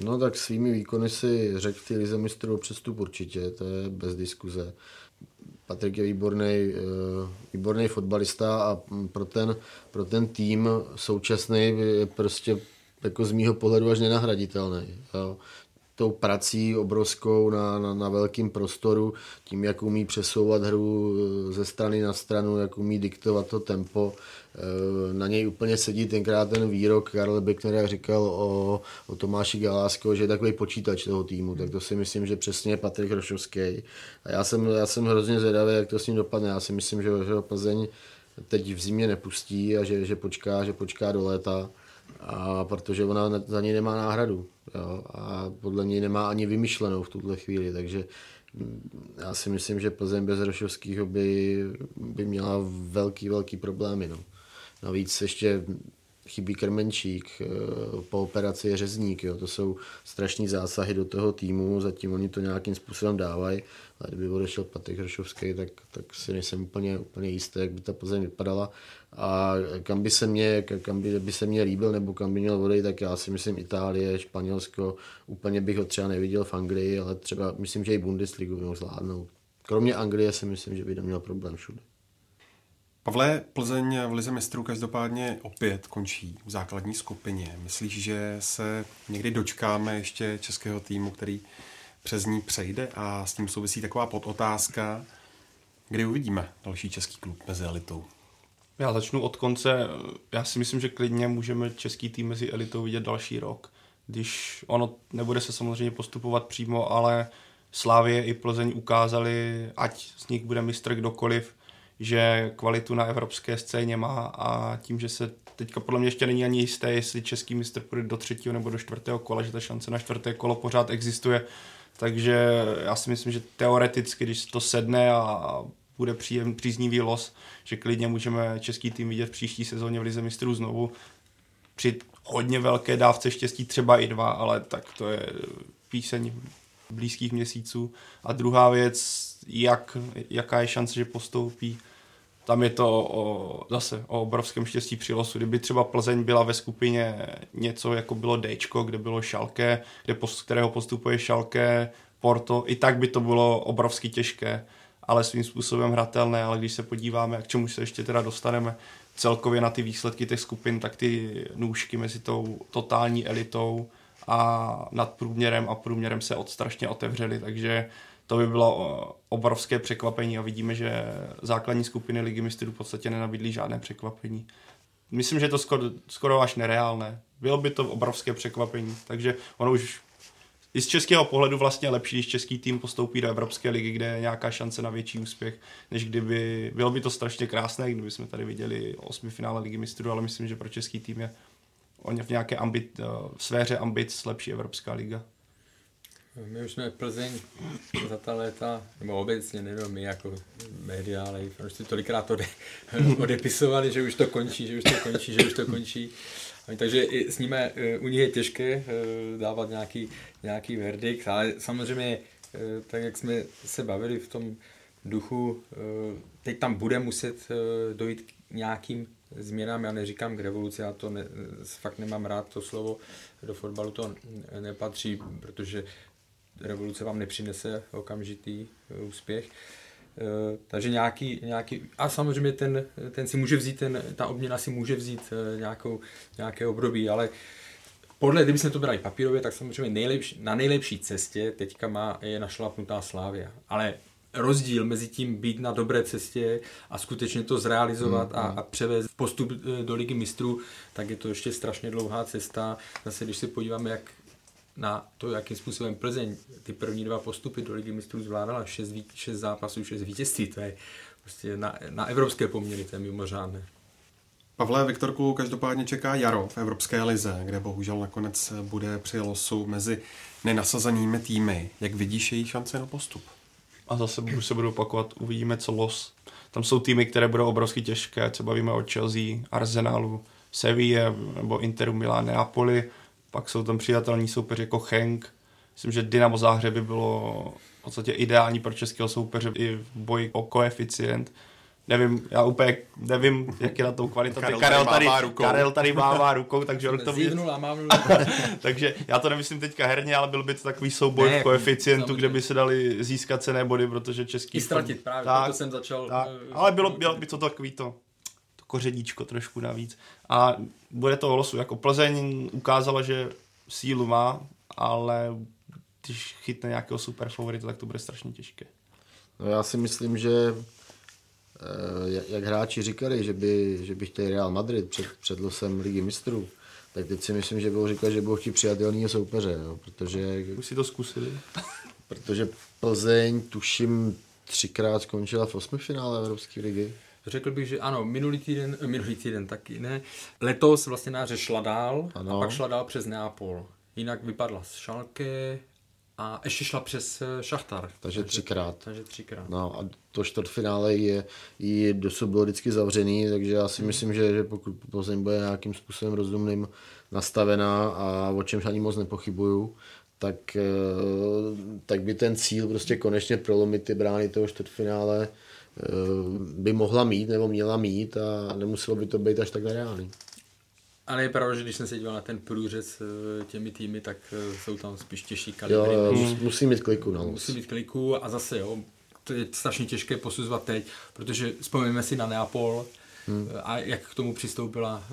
No tak svými výkony si řekl té lize mistrů přestup určitě, to je bez diskuze. Patrik je výborný, eh, výborný fotbalista a pro ten, pro ten tým současný je prostě jako z mýho pohledu až nenahraditelný. Jo tou prací obrovskou na, na, na velkém prostoru, tím, jak umí přesouvat hru eh, ze strany na stranu, jak umí diktovat to tempo. Eh, na něj úplně sedí tenkrát ten výrok Karl Beckner, říkal o, o Tomáši Galásko, že je takový počítač toho týmu, tak to si myslím, že přesně je Patrik Rošovský. A já jsem, já jsem hrozně zvědavý, jak to s ním dopadne. Já si myslím, že, že Plzeň teď v zimě nepustí a že, že, počká, že počká do léta a protože ona za něj nemá náhradu jo, a podle něj nemá ani vymyšlenou v tuhle chvíli, takže mm, já si myslím, že Plzeň bez Rošovského by, by měla velký, velký problémy. No. Navíc ještě chybí Krmenčík, eh, po operaci je Řezník, jo. to jsou strašní zásahy do toho týmu, zatím oni to nějakým způsobem dávají, ale kdyby odešel Patrik Hršovský, tak, tak si nejsem úplně, úplně jistý, jak by ta Plzeň vypadala a kam by se mě, kam by, by se mě líbil nebo kam by měl odejít, tak já si myslím Itálie, Španělsko, úplně bych ho třeba neviděl v Anglii, ale třeba myslím, že i Bundesligu by mohl zvládnout. Kromě Anglie si myslím, že by neměl problém všude. Pavle, Plzeň v Lize mistrů každopádně opět končí v základní skupině. Myslíš, že se někdy dočkáme ještě českého týmu, který přes ní přejde a s tím souvisí taková podotázka, kdy uvidíme další český klub mezi elitou? Já začnu od konce. Já si myslím, že klidně můžeme český tým mezi elitou vidět další rok. Když ono nebude se samozřejmě postupovat přímo, ale Slávě i Plzeň ukázali, ať z nich bude mistr kdokoliv, že kvalitu na evropské scéně má a tím, že se teďka podle mě ještě není ani jisté, jestli český mistr půjde do třetího nebo do čtvrtého kola, že ta šance na čtvrté kolo pořád existuje. Takže já si myslím, že teoreticky, když to sedne a bude příjem, příznivý los, že klidně můžeme český tým vidět v příští sezóně v Lize mistrů znovu. Při hodně velké dávce štěstí třeba i dva, ale tak to je píseň blízkých měsíců. A druhá věc, jak, jaká je šance, že postoupí. Tam je to o, zase o obrovském štěstí při losu. Kdyby třeba Plzeň byla ve skupině něco jako bylo D, kde bylo Šalke, kde post, kterého postupuje Šalke, Porto, i tak by to bylo obrovsky těžké, ale svým způsobem hratelné, ale když se podíváme, k čemu se ještě teda dostaneme celkově na ty výsledky těch skupin, tak ty nůžky mezi tou totální elitou a nad průměrem a průměrem se od strašně otevřely, takže to by bylo obrovské překvapení a vidíme, že základní skupiny ligy mistrů v podstatě nenabídlí žádné překvapení. Myslím, že je to skoro, skoro až nereálné. Bylo by to obrovské překvapení, takže ono už i z českého pohledu vlastně lepší, když český tým postoupí do Evropské ligy, kde je nějaká šance na větší úspěch, než kdyby, bylo by to strašně krásné, kdyby jsme tady viděli osmi finále ligy mistrů, ale myslím, že pro český tým je v nějaké ambit, v sféře ambic lepší Evropská liga. My už jsme Plzeň za ta léta, nebo obecně, nejenom my jako média, ale prostě tolikrát ode, odepisovali, že už to končí, že už to končí, že už to končí. Takže i s nimi, eh, u nich je těžké eh, dávat nějaký, nějaký verdikt, ale samozřejmě, eh, tak jak jsme se bavili v tom duchu, teď tam bude muset dojít k nějakým změnám, já neříkám k revoluci, já to ne, fakt nemám rád to slovo, do fotbalu to nepatří, protože revoluce vám nepřinese okamžitý eh, úspěch. Eh, takže nějaký, nějaký, a samozřejmě ten, ten si může vzít, ten, ta obměna si může vzít eh, nějakou, nějaké období, ale podle, kdybychom to brali papírově, tak samozřejmě nejlepší, na nejlepší cestě teďka má, je našlapnutá Slávia. Ale rozdíl mezi tím být na dobré cestě a skutečně to zrealizovat mm, a, a převést postup do ligy mistrů, tak je to ještě strašně dlouhá cesta. Zase, když se podíváme, jak na to, jakým způsobem Plzeň ty první dva postupy do ligy mistrů zvládala, šest, šest zápasů, šest vítězství, to je prostě na, na evropské poměry, to je mimořádné. Pavle Viktorku každopádně čeká jaro v Evropské lize, kde bohužel nakonec bude při losu mezi nenasazanými týmy. Jak vidíš její šance na postup? A zase budu se budu opakovat, uvidíme co los. Tam jsou týmy, které budou obrovsky těžké, co bavíme o Chelsea, Arsenalu, Sevilla nebo Interu Milan, Neapoli pak jsou tam přijatelní soupeři jako Henk. Myslím, že Dynamo Záhřeb by bylo v podstatě ideální pro českého soupeře i v boji o koeficient. Nevím, já úplně nevím, jak je na tom kvalita. Karel, Karel, tady, rukou. Karel tady mává rukou, takže on to mě... takže já to nemyslím teďka herně, ale byl by to takový souboj ne, v koeficientu, kde by se dali získat cené body, protože český... I ztratit, právě, tak, to jsem začal... Tak, uh, ale bylo, bylo by to takový to kořeníčko trošku navíc. A bude to o losu. Jako Plzeň ukázala, že sílu má, ale když chytne nějakého super favorita, tak to bude strašně těžké. No já si myslím, že eh, jak hráči říkali, že by, že by chtěli Real Madrid před, před losem ligy mistrů, tak teď si myslím, že budou říkat, že budou chtít přijatelného soupeře, jo, protože... Už si to zkusili. protože Plzeň, tuším, třikrát skončila v osmifinále Evropské ligy. Řekl bych, že ano, minulý týden, eh, minulý týden taky ne. Letos vlastně náře šla dál ano. a pak šla dál přes Neapol. Jinak vypadla z Šalke a ještě šla přes eh, Šachtar. Takže třikrát. Takže třikrát. No a to čtvrtfinále je, je dosud bylo vždycky zavřený, takže já si hmm. myslím, že, že pokud Plzeň bude nějakým způsobem rozumným nastavená a o čemž ani moc nepochybuju, tak, eh, tak by ten cíl prostě konečně prolomit ty brány toho čtvrtfinále by mohla mít nebo měla mít a nemuselo by to být až tak nereálný. Ale je pravda, že když jsem se díval na ten průřez eh, těmi týmy, tak eh, jsou tam spíš těžší kalibry. Jo, musí, musí mít kliku. No. Musí mít kliku a zase jo, to je strašně těžké posuzovat teď, protože vzpomeňme si na Neapol, Hmm. A jak k tomu přistoupila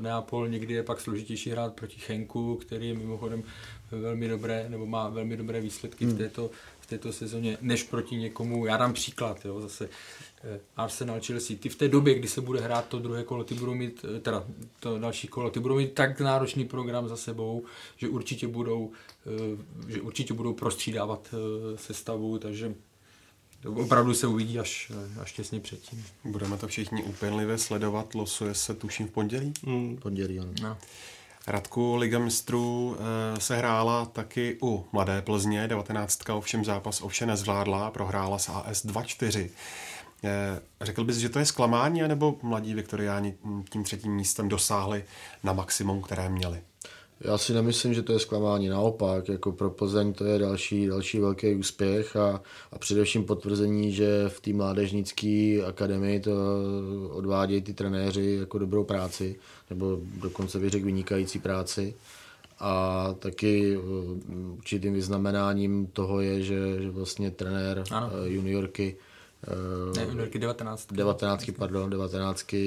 Neapol, někdy je pak složitější hrát proti Chenku, který je mimochodem velmi dobré, nebo má velmi dobré výsledky hmm. v této této sezóně, než proti někomu. Já dám příklad, jo, zase eh, Arsenal, Chelsea, ty v té době, kdy se bude hrát to druhé kolo, ty budou mít, eh, teda to další kolo, ty budou mít tak náročný program za sebou, že určitě budou, eh, že určitě budou prostřídávat sestavu, takže opravdu se uvidí až, až těsně předtím. Budeme to všichni úpenlivě sledovat, losuje se tuším v pondělí? Hmm. Pondělí, ano. No. Radku Liga mistrů eh, se hrála taky u Mladé Plzně, 19. ovšem zápas ovšem nezvládla, prohrála s AS 2-4. Eh, řekl bys, že to je zklamání, nebo mladí viktoriáni tím třetím místem dosáhli na maximum, které měli? Já si nemyslím, že to je zklamání. Naopak, jako pro Plzeň to je další, další velký úspěch a, a především potvrzení, že v té mládežnické akademii to odvádějí ty trenéři jako dobrou práci, nebo dokonce bych řekl vynikající práci. A taky uh, určitým vyznamenáním toho je, že, že vlastně trenér ano. Uh, juniorky ne, juniorky 19. 19, pardon, 19. Uh,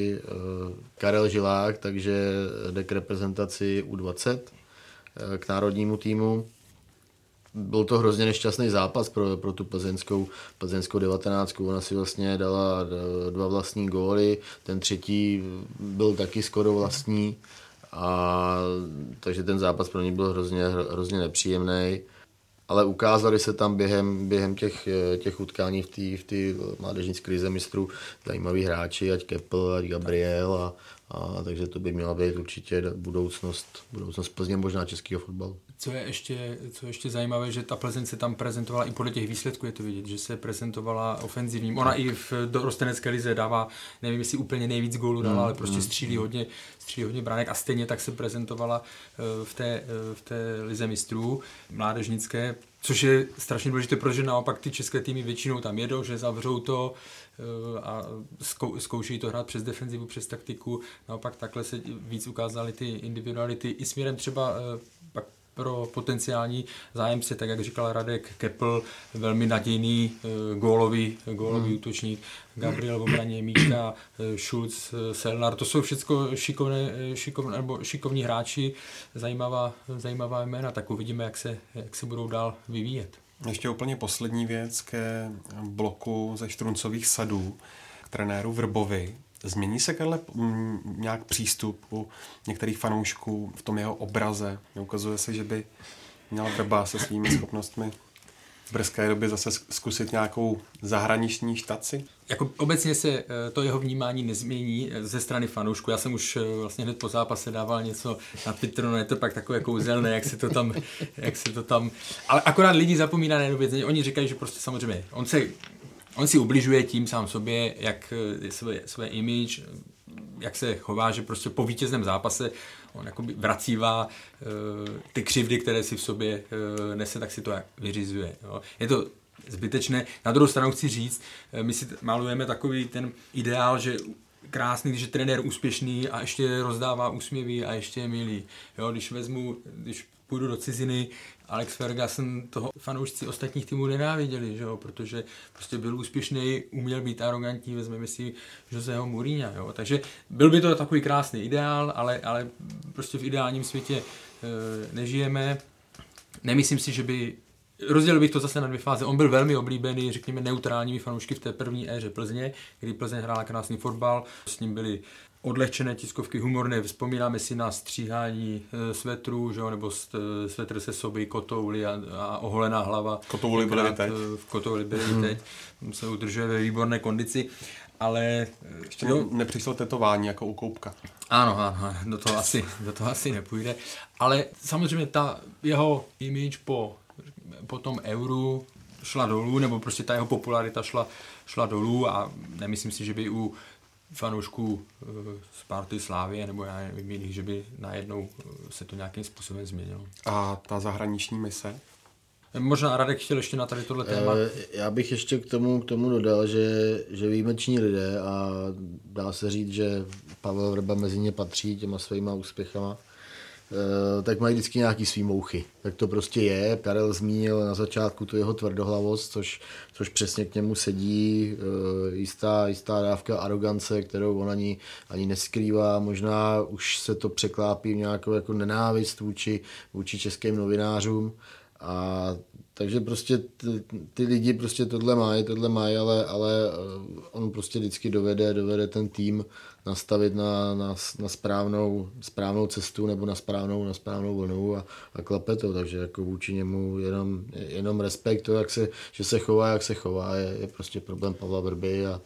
Karel Žilák, takže jde k reprezentaci U20 uh, k národnímu týmu. Byl to hrozně nešťastný zápas pro, pro tu plzeňskou, plzeňskou 19. Ona si vlastně dala dva vlastní góly, ten třetí byl taky skoro vlastní, a, takže ten zápas pro ně byl hrozně, hrozně nepříjemný. Ale ukázali se tam během, během těch, eh, těch utkání v té v tý mládežnické krize mistrů zajímaví hráči, ať Keppel, ať Gabriel a, a takže to by měla být určitě budoucnost, budoucnost Plzně, možná českého fotbalu. Co je ještě, co je ještě zajímavé, že ta Plzeň se tam prezentovala i podle těch výsledků, je to vidět, že se prezentovala ofenzivním. Ona i v dorostenecké lize dává, nevím, jestli úplně nejvíc gólů dala, mm, ale prostě mm, střílí hodně, střílí hodně bránek a stejně tak se prezentovala eh, v té, eh, v té lize mistrů mládežnické, což je strašně důležité, protože naopak ty české týmy většinou tam jedou, že zavřou to, eh, a zkouší to hrát přes defenzivu, přes taktiku. Naopak takhle se víc ukázaly ty individuality i směrem třeba pak pro potenciální zájemce, tak jak říkal Radek Kepl, velmi nadějný uh, gólový, gólový hmm. útočník, Gabriel v obraně, Míška, uh, Schulz, uh, Selnar, to jsou všechno šikovné, šikovné, nebo šikovní hráči, zajímavá, zajímavá jména, tak uvidíme, jak se, jak se budou dál vyvíjet. Ještě úplně poslední věc ke bloku ze štruncových sadů k trenéru Vrbovi. Změní se, Karle, mm, nějak přístup u některých fanoušků v tom jeho obraze? Neukazuje se, že by měl Vrba se svými schopnostmi v brzké době zase zkusit nějakou zahraniční štaci? Jako obecně se eh, to jeho vnímání nezmění eh, ze strany fanoušku. Já jsem už eh, vlastně hned po zápase dával něco na Twitteru, no je to pak takové kouzelné, jak se to tam, jak se to tam... Ale akorát lidi zapomínají na jednu věc. Oni říkají, že prostě samozřejmě, on se on si ubližuje tím sám sobě, jak eh, své, své image, jak se chová, že prostě po vítězném zápase on jakoby vracívá uh, ty křivdy, které si v sobě uh, nese, tak si to vyřizuje. Jo. Je to zbytečné. Na druhou stranu chci říct, my si malujeme takový ten ideál, že krásný, když je trenér úspěšný a ještě rozdává úsměvy a ještě je milý. Jo, když vezmu, když půjdu do ciziny, Alex Ferguson toho fanoušci ostatních týmů nenáviděli, že jo? protože prostě byl úspěšný, uměl být arrogantní, vezmeme si Joseho Mourinha, jo? takže byl by to takový krásný ideál, ale, ale prostě v ideálním světě e, nežijeme. Nemyslím si, že by Rozdělil bych to zase na dvě fáze. On byl velmi oblíbený, řekněme, neutrálními fanoušky v té první éře Plzně, kdy Plzeň hrála krásný fotbal. S ním byli odlehčené tiskovky humorné. Vzpomínáme si na stříhání e, svetrů, že jo, nebo e, svetr se soby, kotouly a, a oholená hlava. Kotouly byly teď. E, v kotouly byly hmm. teď. Se udržuje ve výborné kondici. Ale ještě jo, nepřišlo tetování jako u Koupka. Ano, ano, do toho, asi, do toho asi nepůjde. Ale samozřejmě ta jeho image po, po tom euru šla dolů, nebo prostě ta jeho popularita šla, šla dolů a nemyslím si, že by u fanoušků eh, Sparty, Slávie nebo já nevím jiných, že by najednou eh, se to nějakým způsobem změnilo. A ta zahraniční mise? Možná Radek chtěl ještě na tady tohle téma. Eh, já bych ještě k tomu, k tomu dodal, že, že výjimeční lidé a dá se říct, že Pavel Vrba mezi ně patří těma svýma úspěchama, Eh, tak mají vždycky nějaký svý mouchy. Tak to prostě je. Karel zmínil na začátku tu jeho tvrdohlavost, což, což přesně k němu sedí. Eh, jistá, jistá dávka arogance, kterou on ani, ani neskrývá. Možná už se to překlápí v nějakou jako nenávist vůči, vůči českým novinářům. A takže prostě ty, ty lidi prostě tohle mají, tohle mají, ale, ale eh, on prostě vždycky dovede, dovede ten tým nastavit na, na, na správnou, správnou cestu nebo na správnou, na správnou vlnu a, a klape to, takže jako vůči němu jenom, jenom respekt to, jak se, že se chová, jak se chová, je, je prostě problém Pavla Vrby a,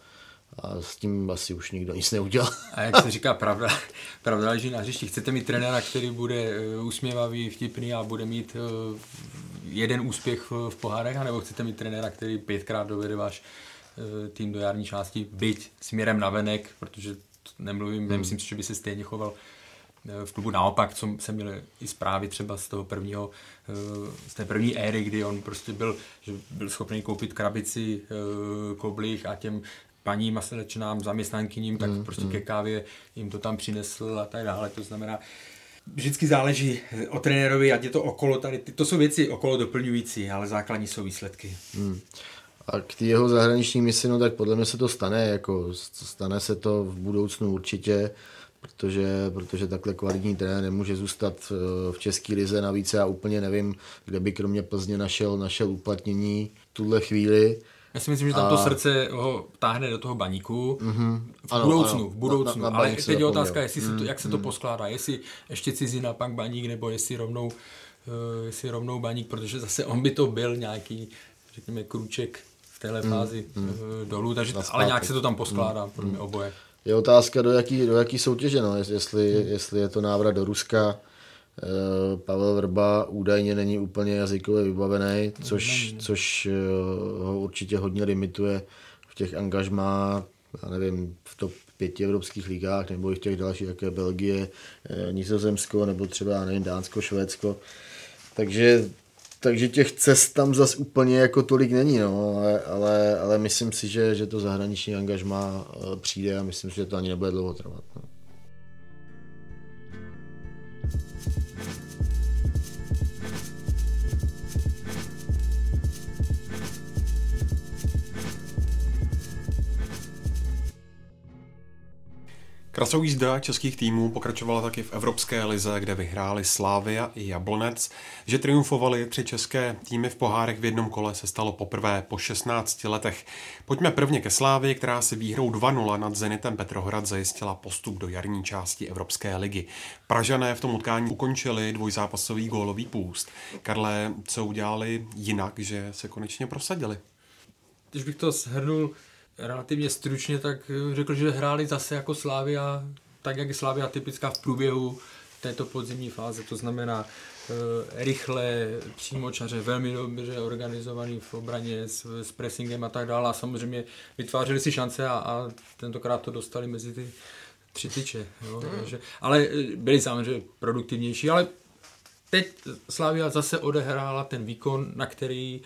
a s tím asi už nikdo nic neudělal. A jak se říká, pravda, pravda leží na hřišti. Chcete mít trenéra, který bude eh, usměvavý, vtipný a bude mít eh, jeden úspěch v pohárech, anebo chcete mít trenéra, který pětkrát dovede váš eh, tým do jarní části, byť směrem na venek, protože nemluvím, hmm. nemyslím si, že by se stejně choval v klubu naopak, co jsem měl i zprávy třeba z toho prvního, z té první éry, kdy on prostě byl, že byl schopný koupit krabici koblích a těm paním a slečnám, zaměstnankyním, tak mm, prostě mm. ke kávě jim to tam přinesl a tak dále. To znamená, vždycky záleží o trenérovi, ať je to okolo tady, to jsou věci okolo doplňující, ale základní jsou výsledky. Mm. A k té jeho zahraniční misi, no tak podle mě se to stane, jako stane se to v budoucnu určitě, protože, protože takhle kvalitní trenér nemůže zůstat eh, v české lize, navíc já úplně nevím, kde by kromě Plzně našel, našel uplatnění v tuhle chvíli. Já si myslím, že tam a... to srdce ho táhne do toho baníku. Mm-hmm. V ano, budoucnu, ano. v budoucnu. Na, na, na Ale teď je otázka, jestli se to, mm, jak se to mm. poskládá. Jestli ještě cizina, pak baník, nebo jestli rovnou uh, jestli rovnou baník, protože zase on by to byl nějaký, řekněme, kruček v téhle fázi mm, mm. dolů, takže, ale nějak se to tam poskládá mm, pro mě oboje. Je otázka, do jaký, do jaký soutěže, no, jestli, hmm. jestli je to návrat do Ruska, Eh, Pavel Vrba údajně není úplně jazykově vybavený, což, což eh, ho určitě hodně limituje v těch angažmá, já nevím, v top pěti evropských ligách, nebo i v těch dalších, jako je Belgie, eh, Nizozemsko, nebo třeba, nevím, Dánsko, Švédsko. Takže, takže těch cest tam zas úplně jako tolik není, no, ale, ale, ale myslím si, že, že to zahraniční angažmá přijde a myslím si, že to ani nebude dlouho trvat. No. Krasou jízda českých týmů pokračovala taky v Evropské lize, kde vyhráli Slávia i Jablonec. Že triumfovali tři české týmy v pohárech v jednom kole se stalo poprvé po 16 letech. Pojďme prvně ke Slávii, která si výhrou 2-0 nad Zenitem Petrohrad zajistila postup do jarní části Evropské ligy. Pražané v tom utkání ukončili dvojzápasový gólový půst. Karle, co udělali jinak, že se konečně prosadili? Když bych to shrnul, relativně stručně, tak eh, řekl, že hráli zase jako Slávia, tak jak je Slávia typická v průběhu této podzimní fáze, to znamená e, rychle, přímočaře, velmi dobře organizovaný v obraně s, s pressingem a tak dále a samozřejmě vytvářeli si šance a, a tentokrát to dostali mezi ty tři tyče. Jo, mm. takže, ale eh, byli samozřejmě produktivnější, ale teď Slávia zase odehrála ten výkon, na který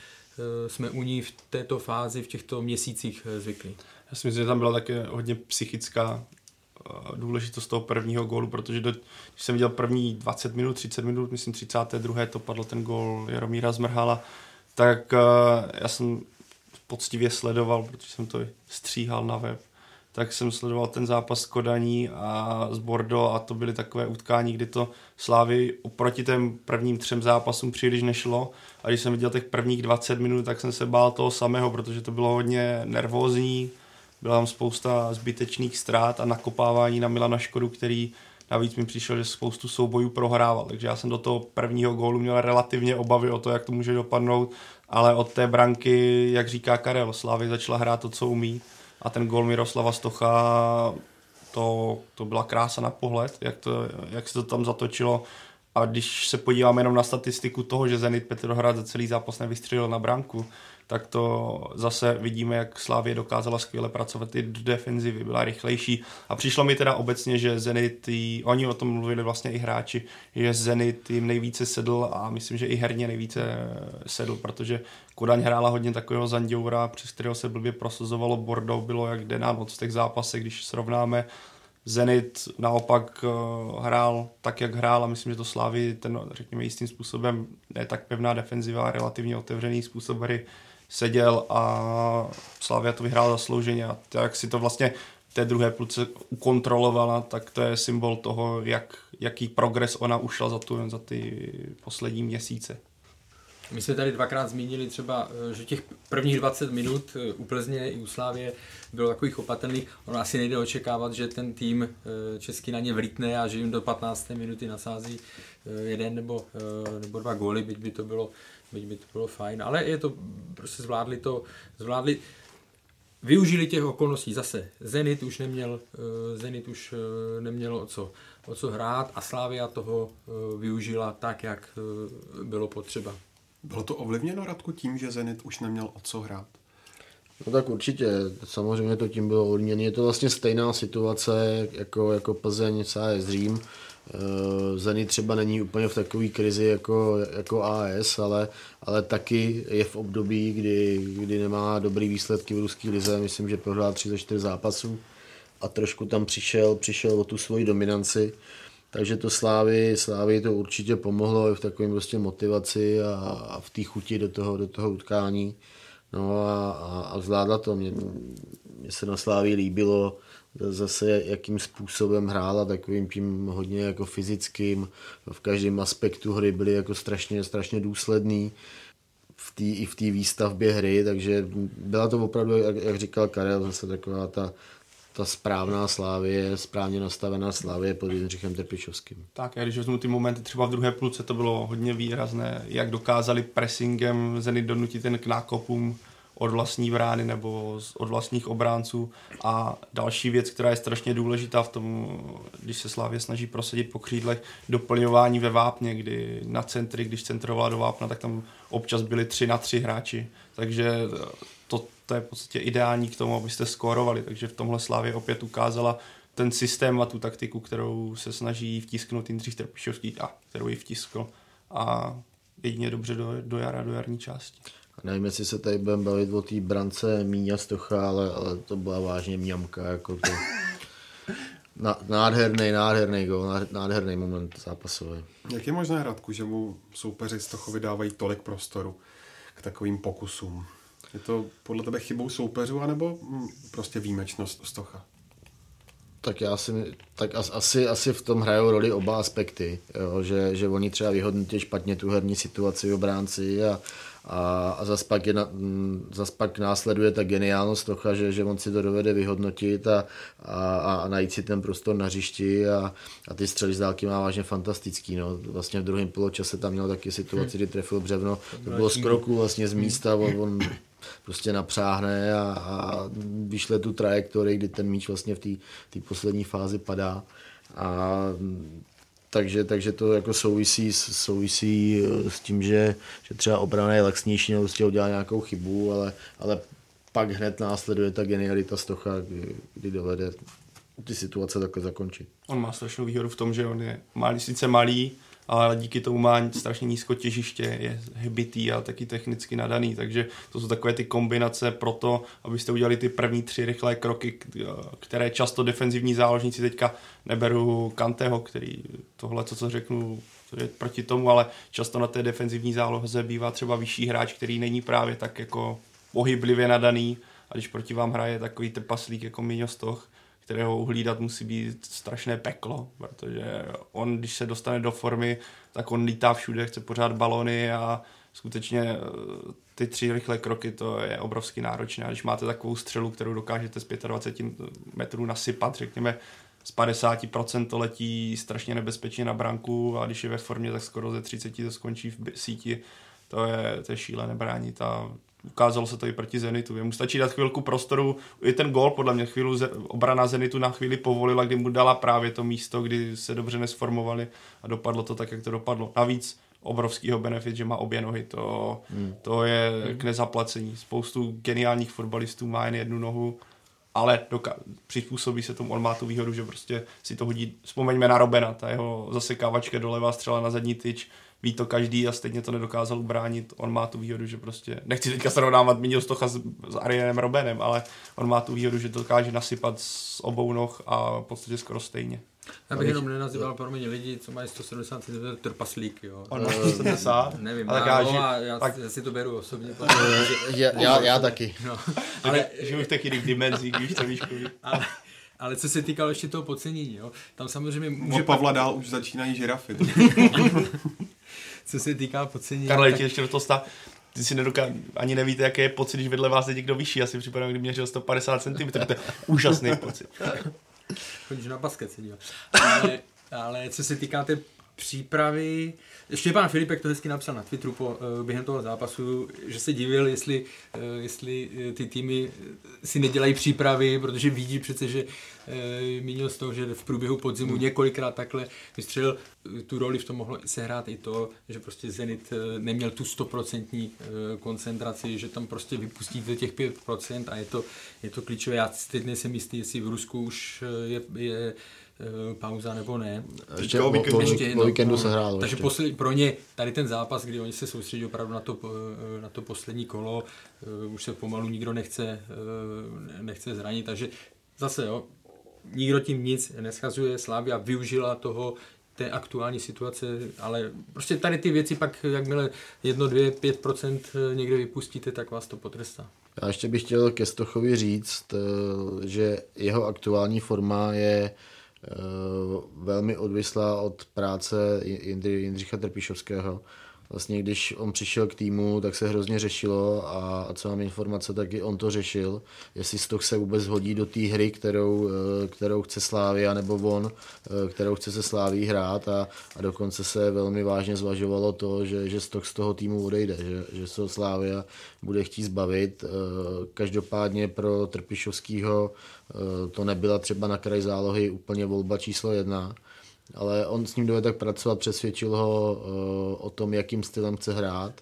jsme u ní v této fázi, v těchto měsících eh, zvyklí. Já si myslím, že tam byla také hodně psychická eh, důležitost toho prvního gólu, protože do, když jsem viděl první 20 minut, 30 minut, myslím 32. to padl ten gól Jaromíra Zmrhala, tak já jsem poctivě sledoval, protože jsem to stříhal na web tak jsem sledoval ten zápas s Kodaní a z Bordeaux a to byly takové utkání, kdy to Slávy oproti těm prvním třem zápasům příliš nešlo. A když jsem viděl těch prvních 20 minut, tak jsem se bál toho samého, protože to bylo hodně nervózní, byla tam spousta zbytečných ztrát a nakopávání na Milana Škodu, který navíc mi přišel, že spoustu soubojů prohrával, takže já jsem do toho prvního gólu měl relativně obavy o to, jak to může dopadnout, ale od té branky, jak říká Karel, Slávy začala hrát to, co umí a ten gol Miroslava Stocha, to, to byla krása na pohled, jak, to, jak se to tam zatočilo. A když se podíváme jenom na statistiku toho, že Zenit Petrohrad za celý zápas nevystřelil na branku, tak to zase vidíme, jak Slávě dokázala skvěle pracovat i do defenzivy, byla rychlejší. A přišlo mi teda obecně, že Zenit, oni o tom mluvili vlastně i hráči, že Zenit jim nejvíce sedl a myslím, že i herně nejvíce sedl, protože Kodaň hrála hodně takového Zandioura, přes kterého se blbě prosazovalo Bordeaux, bylo jak jde nám v těch zápasech, když srovnáme. Zenit naopak uh, hrál tak, jak hrál a myslím, že to Slávy ten, řekněme, jistým způsobem, ne tak pevná defenziva, relativně otevřený způsob hry seděl a Slavia to vyhrál zaslouženě a jak si to vlastně té druhé půlce ukontrolovala, tak to je symbol toho, jak, jaký progres ona ušla za, tu, za ty poslední měsíce. My jsme tady dvakrát zmínili třeba, eh, že těch prvních 20 minut eh, u Plzně i u Slávě bylo takových opatrných. Ono asi nejde očekávat, že ten tým eh, český na ně vlítne a že jim do 15. minuty nasází jeden nebo, nebo dva góly, byť by to bylo byť by to bylo fajn, ale je to, prostě zvládli to, zvládli, využili těch okolností zase. Zenit už neměl, Zenit už neměl o co, o co hrát a Slávia toho využila tak, jak bylo potřeba. Bylo to ovlivněno Radku tím, že Zenit už neměl o co hrát? No tak určitě, samozřejmě to tím bylo ovlivněno. Je to vlastně stejná situace jako, jako Plzeň, CS Řím. Eh, Zenit třeba není úplně v takové krizi jako, jako AS, ale, ale taky je v období, kdy, kdy nemá dobrý výsledky v ruské lize. Myslím, že prohrál 3 4 zápasů a trošku tam přišel, přišel o tu svoji dominanci. Takže to Slávy, Slávy to určitě pomohlo i v takovém prostě motivaci a, a v té chuti do toho, do toho utkání. No a, a, a zvládla to. Mně, mně se na Slávy líbilo zase, jakým způsobem hrála, takovým tím hodně jako fyzickým, v každém aspektu hry byly jako strašně, strašně důsledný. V tý, i v té výstavbě hry, takže byla to opravdu, jak, jak říkal Karel, zase taková ta ta správná slávě, správně nastavená slávě pod Jindřichem Trpišovským. Tak, a když vezmu ty momenty, třeba v druhé půlce to bylo hodně výrazné, jak dokázali pressingem Zenit donutit ten k nákopům od vlastní brány nebo od vlastních obránců. A další věc, která je strašně důležitá v tom, když se Slávě snaží prosadit po křídlech, doplňování ve vápně, kdy na centry, když centrovala do vápna, tak tam občas byli tři na tři hráči. Takže to, to je v podstatě ideální k tomu, abyste skórovali. Takže v tomhle Slávě opět ukázala ten systém a tu taktiku, kterou se snaží vtisknout Jindřich Trpišovský a kterou ji vtiskl. A jedině dobře do, do jara, do jarní části. Nevím, jestli se tady budeme bavit o té brance Míňa Stocha, ale, ale to byla vážně mňamka, jako to. Na, nádherný, nádherný gol, nádherný moment zápasový. Jak je možné, Radku, že mu soupeři Stochovi dávají tolik prostoru k takovým pokusům? Je to podle tebe chybou soupeřů, anebo hm, prostě výjimečnost Stocha? Tak já si, tak asi, asi v tom hrajou roli oba aspekty, jo, že, že oni třeba vyhodnotí špatně tu herní situaci v obránci a, a, a zas, pak je na, zas pak následuje ta geniálnost Tocha, že, že on si to dovede vyhodnotit a, a, a najít si ten prostor na hřišti a, a ty střely z dálky má vážně fantastický. No. Vlastně v druhém poločase tam měl taky situaci, kdy trefil břevno, to bylo z kroku vlastně z místa, on, on prostě napřáhne a, a vyšle tu trajektorii, kdy ten míč vlastně v té poslední fázi padá. A takže, takže to jako souvisí, souvisí eh, s tím, že, že třeba obrana je laxnější nebo prostě udělá nějakou chybu, ale, ale pak hned následuje ta genialita Stocha, kdy, kdy dovede ty situace takhle zakončit. On má strašnou výhodu v tom, že on je malý, sice malý, ale díky tomu má strašně nízko těžiště, je hybitý a taky technicky nadaný, takže to jsou takové ty kombinace pro to, abyste udělali ty první tři rychlé kroky, které často defenzivní záložníci teďka neberu Kanteho, který tohle, co, co řeknu, je proti tomu, ale často na té defenzivní záloze bývá třeba vyšší hráč, který není právě tak jako pohyblivě nadaný a když proti vám hraje takový trpaslík jako Miňo Stoch, kterého uhlídat musí být strašné peklo, protože on, když se dostane do formy, tak on lítá všude, chce pořád balony a skutečně eh, ty tři rychlé kroky, to je obrovsky náročné. A když máte takovou střelu, kterou dokážete z 25 metrů nasypat, řekněme, z 50% to letí strašně nebezpečně na branku a když je ve formě, tak skoro ze 30 to skončí v síti. To je, to je šílené bránit a ukázalo se to i proti Zenitu. Jemu stačí dát chvilku prostoru, i ten gol podle mě chvíli obrana Zenitu na chvíli povolila, kdy mu dala právě to místo, kdy se dobře nesformovali a dopadlo to tak, jak to dopadlo. Navíc obrovskýho benefit, že má obě nohy, to, hmm. to je hmm. k nezaplacení. Spoustu geniálních fotbalistů má jen jednu nohu, ale doka- přizpůsobí se tomu, on má tu výhodu, že prostě si to hodí, vzpomeňme na Robena, ta jeho zasekávačka doleva střela na zadní tyč, ví to každý a stejně to nedokázal ubránit. On má tu výhodu, že prostě, nechci teďka srovnávat Minil Stocha s, s Arianem Robenem, ale on má tu výhodu, že to dokáže nasypat z obou noh a v podstatě skoro stejně. Já bych jenom nenazýval pro mě lidi, co mají 170 cm trpaslíky, jo. On má 170? Nevím, ale já, no, já, já, tak... já, si to beru osobně. já, já, já taky. No. Ale žiju v těch jiných dimenzích, když to víš, ale, ale co se týkalo ještě toho podcenění, jo, tam samozřejmě může... Od Pavla dál už začínají žirafy. co se týká podcenění. Karle, tak... ještě do toho stav, ty si nedoká... ani nevíte, jaký je pocit, když vedle vás je někdo vyšší. Já si připadám, kdy měřil 150 cm, to je úžasný pocit. Chodíš na basket se ale, ale co se týká té přípravy, Štěpán Filipek to hezky napsal na Twitteru po, uh, během toho zápasu, že se divil, jestli, uh, jestli uh, ty týmy si nedělají přípravy, protože vidí přece, že mínil z toho, že v průběhu podzimu hmm. několikrát takhle vystřelil. Tu roli v tom mohlo sehrát i to, že prostě Zenit neměl tu stoprocentní koncentraci, že tam prostě vypustíte těch 5% a je to, je to klíčové. Já teď nejsem jistý, jestli v Rusku už je, je Eh, pauza nebo ne. Ještě o, víkendu, ještě, no, víkendu se hrálo. Takže poslední, pro ně tady ten zápas, kdy oni se soustředí opravdu na to, eh, na to poslední kolo, eh, už se pomalu nikdo nechce, nechce zranit, takže zase jo, nikdo tím nic neschazuje, Slávia využila toho, té aktuální situace, ale prostě tady ty věci pak, jakmile jedno, dvě, pět procent někde vypustíte, tak vás to potrestá. Já ještě bych chtěl ke Stochovi říct, že jeho aktuální forma je Eh, velmi odvislá od práce Jindřicha Trpišovského. Vlastně když on přišel k týmu, tak se hrozně řešilo a, a co mám informace, tak i on to řešil, jestli Stoch se vůbec hodí do té hry, kterou, eh, kterou chce Slávia, nebo on, eh, kterou chce se Sláví hrát a, a dokonce se velmi vážně zvažovalo to, že, že Stoch z toho týmu odejde, že, že se Slávia bude chtít zbavit. Eh, každopádně pro Trpišovského to nebyla třeba na kraj zálohy úplně volba číslo jedna, ale on s ním dovede tak pracovat, přesvědčil ho uh, o tom, jakým stylem chce hrát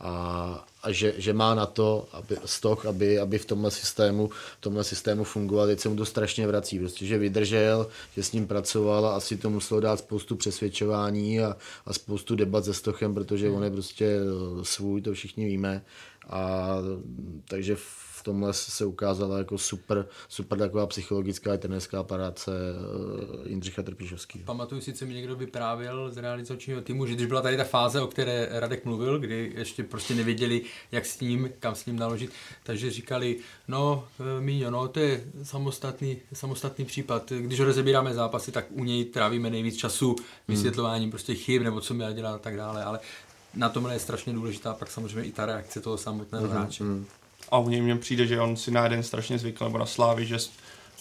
a, a že, že, má na to aby, stoch, aby, aby v tomhle systému, v tomhle systému fungoval. Teď se mu to strašně vrací, prostě, že vydržel, že s ním pracoval a asi to muselo dát spoustu přesvědčování a, a spoustu debat se stochem, protože on je prostě eh, svůj, to všichni víme. A takže v tomhle se ukázala jako super, super taková psychologická a trenerská práce eh, Jindřicha Trpišovského. Pamatuju si, co mi někdo vyprávěl z realizačního týmu, že když byla tady ta fáze, o které Radek mluvil, kdy ještě prostě nevěděli, jak s ním, kam s ním naložit, takže říkali, no eh, Míňo, no to je samostatný, samostatný případ. Když rozebíráme zápasy, tak u něj trávíme nejvíc času vysvětlováním prostě chyb nebo co měl dělat a tak dále, ale na tomhle je strašně důležitá pak samozřejmě i ta reakce toho samotného mm-hmm. hráče. Mm. A u něj mně přijde, že on si na jeden strašně zvykl, nebo na Slávy, že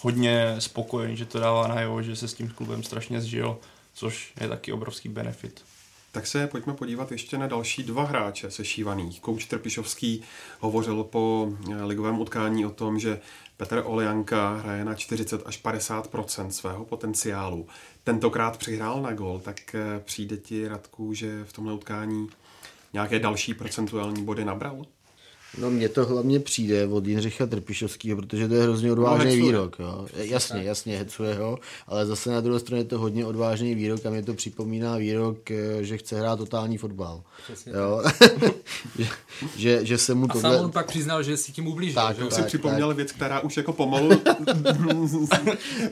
hodně spokojený, že to dává najevo, že se s tím klubem strašně zžil, což je taky obrovský benefit. Tak se pojďme podívat ještě na další dva hráče sešívaných. Kouč Trpišovský hovořil po eh, ligovém utkání o tom, že Petr Olejanka hraje na 40 až 50% svého potenciálu. Tentokrát přihrál na gol, tak eh, přijde ti Radku, že v tomhle utkání nějaké další procentuální body nabral? No mně to hlavně přijde od Jindřicha Trpišovského, protože to je hrozně odvážný no, výrok. Jo. Jasně, jasně, hecuje ho, ale zase na druhé straně je to hodně odvážný výrok a mě to připomíná výrok, eh, že chce hrát totální fotbal. jo. že, že, že, se mu a tohle... sám on pak přiznal, že si tím ublížil. Tak, že? si připomněl tak. věc, která už jako pomalu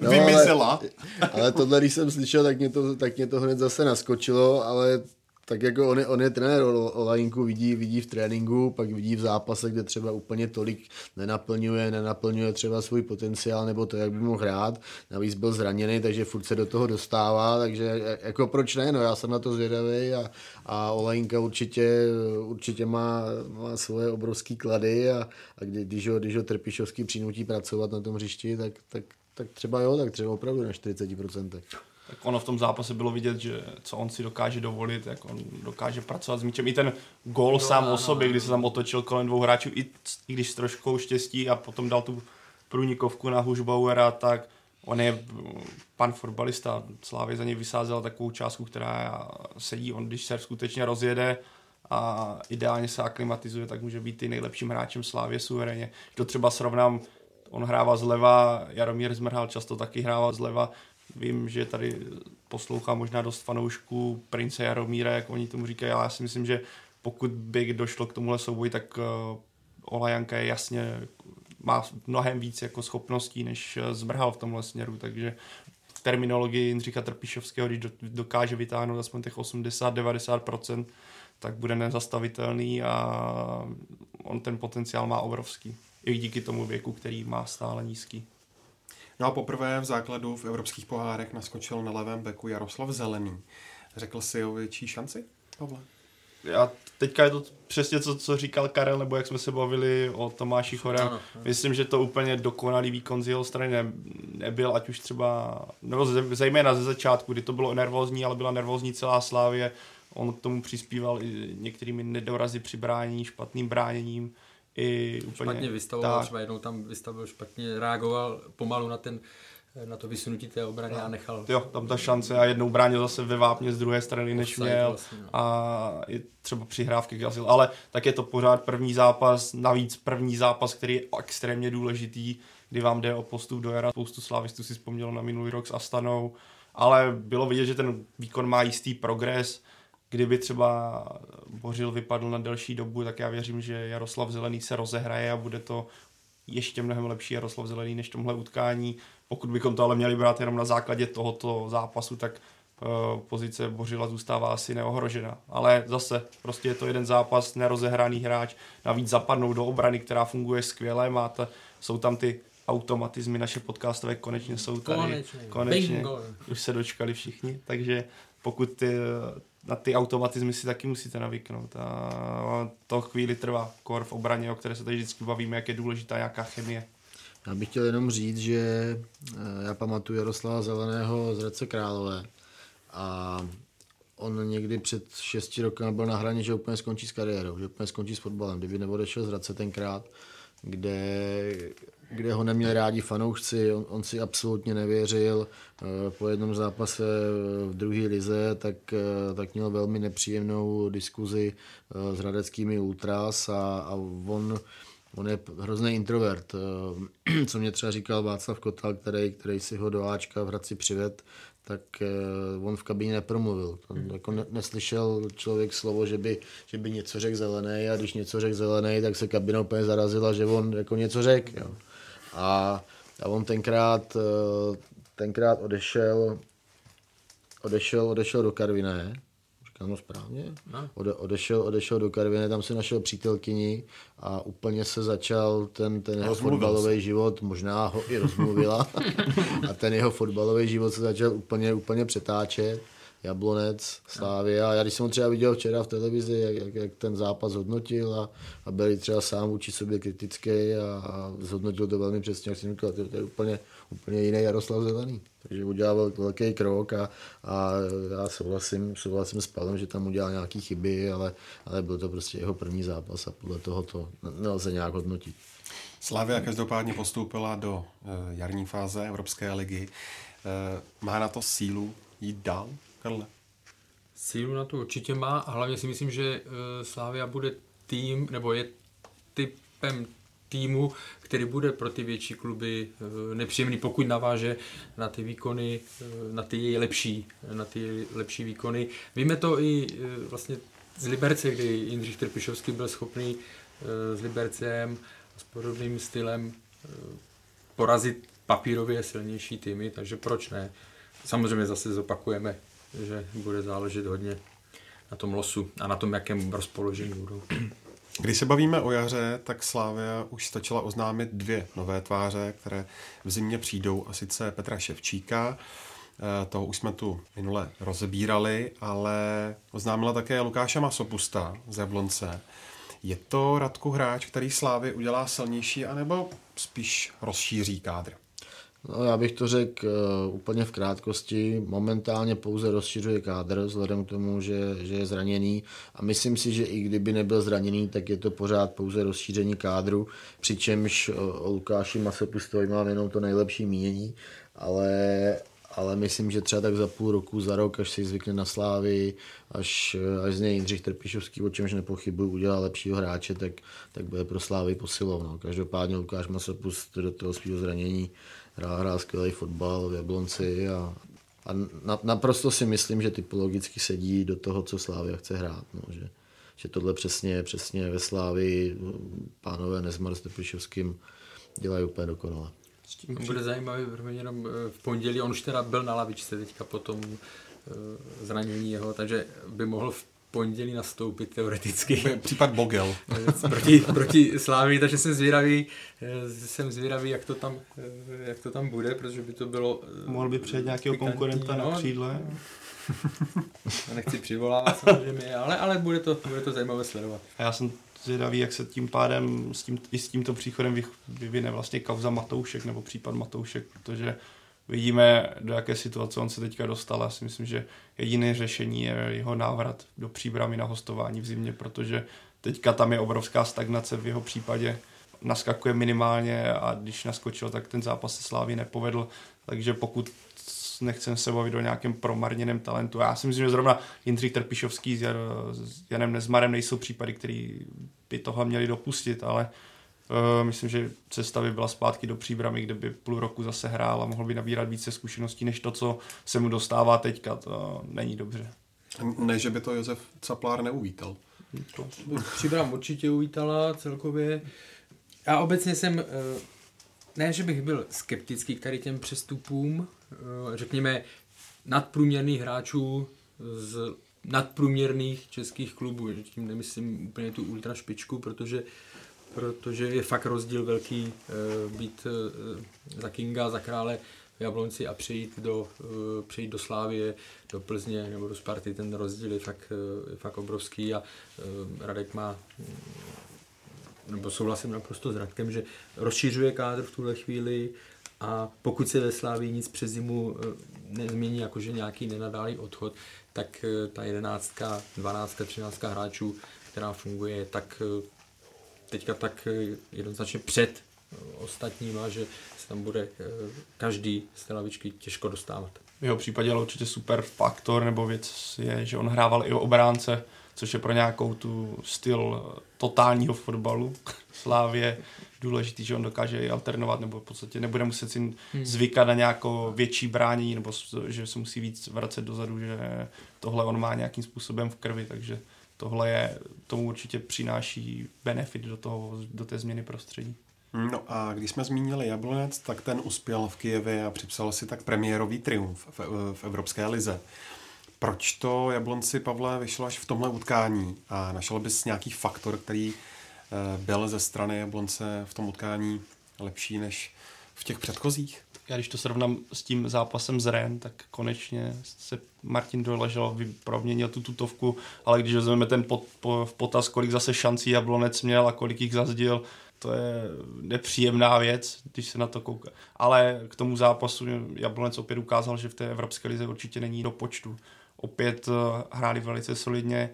no, vymizela. Ale, ale tohle, když jsem slyšel, tak mě, to, tak mě to hned zase naskočilo, ale tak jako on je, on je trenér Olajinku, vidí, vidí v tréninku, pak vidí v zápase, kde třeba úplně tolik nenaplňuje, nenaplňuje třeba svůj potenciál nebo to, jak by mohl hrát. Navíc byl zraněný, takže furt se do toho dostává, takže jako proč ne, no já jsem na to zvědavý a, a Olajinka určitě, určitě má, má svoje obrovské klady a, a kdy, když ho, když ho Trpišovský přinutí pracovat na tom hřišti, tak, tak, tak třeba jo, tak třeba opravdu na 40% tak ono v tom zápase bylo vidět, že co on si dokáže dovolit, jak on dokáže pracovat s míčem. I ten gól no, sám no, o sobě, kdy se tam otočil kolem dvou hráčů, i, i když s troškou štěstí a potom dal tu průnikovku na Hušbauera, tak on je pan fotbalista. Slávě za něj vysázel takovou částku, která sedí. On, když se skutečně rozjede a ideálně se aklimatizuje, tak může být i nejlepším hráčem Slávě suverénně. To třeba srovnám, on hrává zleva, Jaromír Zmrhal často taky hrává zleva, Vím, že tady poslouchá možná dost fanoušků Prince Jaromíra, jak oni tomu říkají, ale já si myslím, že pokud by došlo k tomuhle souboji, tak uh, Olajanka je jasně má mnohem víc jako schopností, než eh, zmrhal v tomhle směru, takže v terminologii Jindřicha Trpišovského, když dokáže vytáhnout aspoň těch 80-90%, tak bude nezastavitelný a on ten potenciál má obrovský. I díky tomu věku, který má stále nízký. No a poprvé v základu v evropských pohárech naskočil na levém beku Jaroslav Zelený. Řekl si o větší šanci, Pavle? Já teďka je to přesně to, co říkal Karel, nebo jak jsme se bavili o Tomáši Chorem. No. Myslím, že to úplně dokonalý výkon z jeho strany ne, nebyl, ať už třeba, nebo zejména ze začátku, kdy to bylo nervózní, ale byla nervózní celá Slávě. On k tomu přispíval i některými nedorazy při bránění, špatným bráněním i úplně... Špatně vystavoval, tak. třeba jednou tam vystavil špatně, reagoval pomalu na ten na to vysunutí té obrany a nechal... Jo, tam ta šance a jednou bránil zase ve vápně z druhé strany, než Offside měl vlastně, no. a i třeba přihrávky gasil, ale tak je to pořád první zápas, navíc první zápas, který je extrémně důležitý, kdy vám jde o postup do jara. Spoustu slávistů si vzpomnělo na minulý rok s Astanou, ale bylo vidět, že ten výkon má jistý progres, kdyby třeba Bořil vypadl na delší dobu, tak já věřím, že Jaroslav Zelený se rozehraje a bude to ještě mnohem lepší Jaroslav Zelený než tomhle utkání. Pokud bychom to ale měli brát jenom na základě tohoto zápasu, tak uh, pozice Bořila zůstává asi neohrožena. Ale zase, prostě je to jeden zápas, nerozehraný hráč, navíc zapadnou do obrany, která funguje skvěle, máte, jsou tam ty automatizmy naše podcastové konečně jsou tady. Konečně. konečně. Už se dočkali všichni, takže pokud ty, na ty automatizmy si taky musíte navyknout. A to chvíli trvá, kor v obraně, o které se tady vždycky bavíme, jak je důležitá nějaká chemie. Já bych chtěl jenom říct, že eh, já pamatuju Jaroslava Zeleného z Hradce Králové. A on někdy před šesti roky byl na hraně, že úplně skončí s kariérou, že úplně skončí s fotbalem, kdyby neodešel z Hradce tenkrát, kde, kde ho neměli rádi fanoušci, on, on si absolutně nevěřil. Eh, po jednom zápase v druhé lize tak, eh, tak měl velmi nepříjemnou diskuzi s hradeckými ultras a, a on on je hrozný introvert. Co mě třeba říkal Václav Kotal, který, který si ho do Ačka v Hradci přived, tak eh, on v kabině nepromluvil. On hmm. jako ne, neslyšel člověk slovo, že by, že by něco řekl zelený a když něco řekl zelený, tak se kabina úplně zarazila, že on jako něco řekl. Jo. A, a on tenkrát, eh, tenkrát odešel, odešel, odešel do Karviné Říkám, no správně. No. Ode, odešel, odešel do Karviné, tam se našel přítelkyni a úplně se začal ten, ten jeho fotbalový život, možná ho i rozmluvila, a ten jeho fotbalový život se začal úplně, úplně přetáčet. Jablonec, Slávě. A já když jsem ho třeba viděl včera v televizi, jak, jak, jak ten zápas hodnotil a, a byl třeba sám vůči sobě kritický a, a zhodnotil to velmi přesně, jak jsem říkal, to, to je úplně, úplně jiný Jaroslav Zelený. Takže udělal velký krok a, a já souhlasím, souhlasím s Pavlem, že tam udělal nějaké chyby, ale, ale byl to prostě jeho první zápas a podle toho to nelze nějak hodnotit. Slavia každopádně postoupila do uh, jarní fáze Evropské ligy. Uh, má na to sílu jít dál? Karle? Sílu na to určitě má a hlavně si myslím, že uh, Slávia bude tým, nebo je typem týmu, který bude pro ty větší kluby uh, nepříjemný, pokud naváže na ty výkony, uh, na ty její lepší, na ty lepší výkony. Víme to i vlastně z Liberce, kdy Jindřich Trpišovský byl schopný s Libercem s podobným stylem porazit papírově silnější týmy, takže proč ne? Samozřejmě zase zopakujeme že bude záležet hodně na tom losu a na tom, jakém rozpoložení budou. Když se bavíme o jaře, tak Slávia už stačila oznámit dvě nové tváře, které v zimě přijdou, a sice Petra Ševčíka, eh, toho už jsme tu minule rozebírali, ale oznámila také Lukáše Masopusta z Jablonce. Je to Radku hráč, který Slávy udělá silnější, anebo spíš rozšíří kádr? No, já bych to řekl uh, úplně v krátkosti. Momentálně pouze rozšiřuje kádr vzhledem k tomu, že, že je zraněný a myslím si, že i kdyby nebyl zraněný, tak je to pořád pouze rozšíření kádru, přičemž uh, Lukáši Masopustovi mám jenom to nejlepší mínění, ale, ale myslím, že třeba tak za půl roku, za rok, až si zvykne na slávy, až, až z něj Jindřich Trpišovský, o čemž nepochybuji, udělá lepšího hráče, tak, tak bude pro slávy posilovno. Každopádně Lukáš Masopust do toho svého zranění hrál, hrál skvělý fotbal v Jablonci a, a na, naprosto si myslím, že typologicky sedí do toho, co Slávia chce hrát. No, že, že tohle přesně, přesně ve Slávi pánové Nezmar s Teplišovským dělají úplně dokonale. Bude zajímavý jenom eh, v pondělí, on už teda byl na lavičce teďka po tom eh, zranění jeho, takže by mohl v pondělí nastoupit teoreticky. Případ Bogel. proti, proti Slávii, takže jsem zvědavý, eh, jsem zvědavý, jak to tam, eh, jak to tam bude, protože by to bylo... Eh, Mohl by přejít nějakého konkurenta no, na křídle. Nechci přivolávat samozřejmě, ale, ale bude, to, bude to zajímavé sledovat. A já jsem zvědavý, jak se tím pádem s tím, i s tímto příchodem vyvine vlastně kauza Matoušek nebo případ Matoušek, protože Vidíme, do jaké situace on se teďka dostal. Já si myslím, že jediné řešení je jeho návrat do příbramy na hostování v zimě, protože teďka tam je obrovská stagnace v jeho případě. Naskakuje minimálně a když naskočil, tak ten zápas se Slávy nepovedl. Takže pokud nechcem se bavit o nějakém promarněném talentu. Já si myslím, že zrovna Jindřich Trpišovský s Janem Nezmarem nejsou případy, který by toho měli dopustit, ale Uh, myslím, že cesta by byla zpátky do příbramy, kde by půl roku zase hrál a mohl by nabírat více zkušeností, než to, co se mu dostává teďka. To není dobře. Ne, že by to Josef Caplár neuvítal. To. Příbram určitě uvítala celkově. Já obecně jsem, eh, ne, že bych byl skeptický k tady těm přestupům, eh, řekněme nadprůměrných hráčů z nadprůměrných českých klubů. Tím nemyslím úplně tu ultra špičku, protože protože je fakt rozdíl velký uh, být uh, za Kinga, za krále Jablonci a přejít do, eh, přejít do Slávie, do Plzně nebo do Sparty, ten rozdíl je fakt, eh, je fakt obrovský a Radek má mm, nebo souhlasím naprosto s Radkem, že rozšířuje kádr v tuhle chvíli a pokud se ve Slávii nic přes zimu nezmění, jakože nějaký nenadálý odchod, tak ta jedenáctka, dvanáctka, třináctka hráčů, která funguje, tak teďka tak jednoznačně před ostatníma, že se tam bude eh, každý z té lavičky těžko dostávat. V jeho případě ale určitě super faktor nebo věc je, že on hrával i o obránce, což je pro nějakou tu styl totálního fotbalu Slávě důležitý, že on dokáže i alternovat, nebo v podstatě nebude muset si hmm. zvykat na nějakou větší bránění, nebo že se musí víc vracet dozadu, že tohle on má nějakým způsobem v krvi, takže tohle je, tomu určitě přináší benefit do, toho, do té změny prostředí. No a když jsme zmínili Jablonec, tak ten uspěl v Kijevě a připsal si tak premiérový triumf v, v Evropské lize. Proč to Jablonci, Pavle, vyšlo až v tomhle utkání? A našel bys nějaký faktor, který eh, byl ze strany Jablonce v tom utkání lepší než v těch předchozích? Já když to srovnám s tím zápasem z Ren, tak konečně se Martin doležel, proměnil tu tutovku, ale když vezmeme ten pot, po, v potaz, kolik zase šancí Jablonec měl a kolik jich zazdil, to je nepříjemná věc, když se na to kouká. Ale k tomu zápasu Jablonec opět ukázal, že v té Evropské lize určitě není do počtu. Opět eh, hráli velice solidně,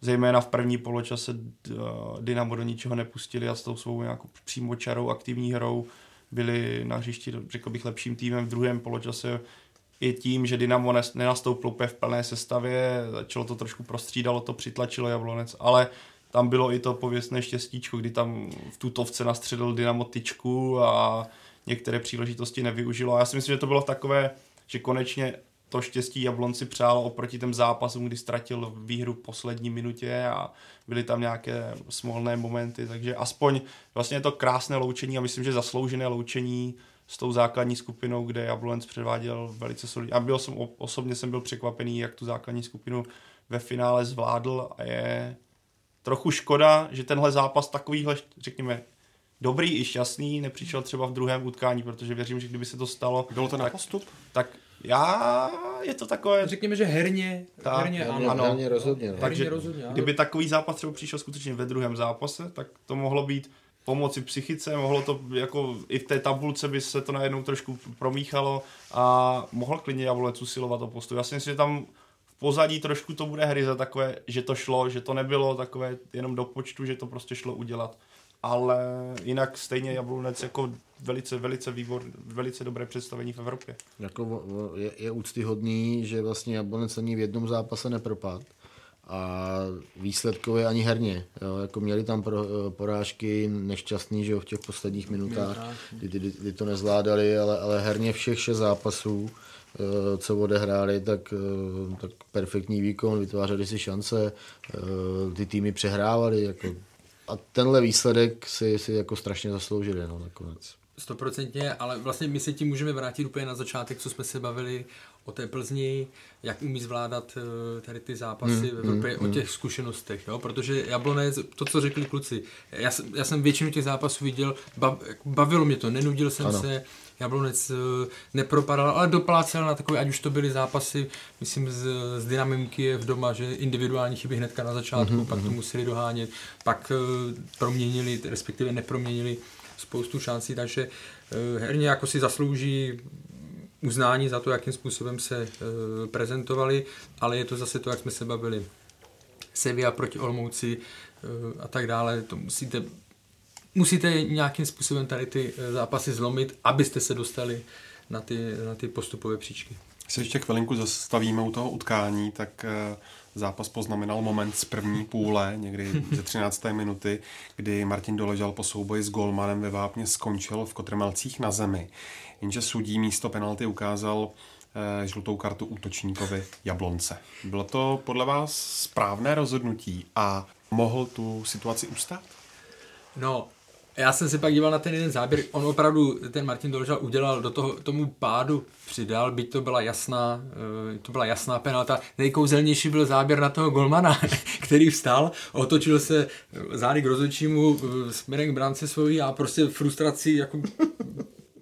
zejména v první poločase eh, Dynamo do ničeho nepustili a s tou svou nějakou přímočarou aktivní hrou byli na hřišti, řekl bych, lepším týmem v druhém poločase i tím, že Dynamo nenastoupil úplně v plné sestavě, začalo to trošku prostřídalo, to přitlačilo Jablonec, ale tam bylo i to pověstné štěstíčko, kdy tam v tutovce nastředil Dynamo tyčku a některé příležitosti nevyužilo. A já si myslím, že to bylo takové, že konečně to štěstí Jablonci přálo oproti těm zápasům, kdy ztratil výhru v poslední minutě a byly tam nějaké smolné momenty, takže aspoň vlastně je to krásné loučení a myslím, že zasloužené loučení s tou základní skupinou, kde Jablonec předváděl velice solidně. A byl jsem, osobně jsem byl překvapený, jak tu základní skupinu ve finále zvládl a je trochu škoda, že tenhle zápas takovýhle, řekněme, dobrý i šťastný nepřišel třeba v druhém utkání, protože věřím, že kdyby se to stalo... Bylo to na postup? Tak já, je to takové... Řekněme, že herně, tak, herně, herně ano. Herně rozhodně. No. Takže rozhodně, ano. kdyby takový zápas třeba přišel skutečně ve druhém zápase, tak to mohlo být pomoci psychice, mohlo to jako i v té tabulce by se to najednou trošku promíchalo a mohl klidně Jablonec usilovat o postup. Já si myslím, že tam pozadí trošku to bude hry za takové, že to šlo, že to nebylo takové jenom do počtu, že to prostě šlo udělat. Ale jinak stejně Jablonec jako velice, velice výbor, velice dobré představení v Evropě. Jako je, je úctyhodný, že vlastně Jablonec ani v jednom zápase nepropad a výsledkově ani herně. Jo, jako měli tam pro, porážky nešťastný, že jo, v těch posledních minutách, kdy, kdy, kdy to nezvládali, ale, ale herně všech šest zápasů Eh, co odehráli, tak, eh, tak perfektní výkon, vytvářeli si šance, eh, ty týmy přehrávali. Jako, a tenhle výsledek si, si jako strašně zasloužili no, nakonec. Stoprocentně, ale vlastně my se tím můžeme vrátit úplně na začátek, co jsme se bavili o té Plzni, jak umí zvládat tady ty zápasy hmm, v Evropě, hmm, o těch zkušenostech, jo? protože Jablonec, to, co řekli kluci, já, já jsem většinu těch zápasů viděl, bavilo mě to, nenudil jsem ano. se, Jablonec eh, nepropadal, ale doplácel na takové, ať už to byly zápasy, myslím, z, z Dynamem v doma, že individuální chyby hnedka na začátku, mm-hmm. pak to mhm. museli dohánět, pak uh, proměnili, respektive neproměnili spoustu šancí, takže herně jako si zaslouží uznání za to, jakým způsobem se uh, prezentovali, ale je to zase to, jak jsme se bavili. Sevilla proti Olmouci uh, a tak dále, to musíte musíte nějakým způsobem tady ty eh, zápasy zlomit, abyste se dostali na ty, na ty postupové příčky. Když se ještě chvilinku zastavíme u toho utkání, tak eh, zápas poznamenal moment z první půle, někdy ze 13. minuty, kdy Martin Doležal po souboji s Golmanem ve Vápně skončil v Kotrmelcích na zemi. Jenže sudí místo penalty ukázal eh, žlutou kartu útočníkovi Jablonce. Bylo to podle vás správné rozhodnutí a mohl tu situaci ustát? No, já jsem si pak díval na ten jeden záběr, on opravdu, ten Martin Dolžal udělal do toho, tomu pádu přidal, byť to byla jasná, eh, to byla jasná penalta. Nejkouzelnější byl záběr na toho golmana, který vstal, otočil se zády k rozhodčímu eh, směrem k bránce svojí a prostě frustrací jako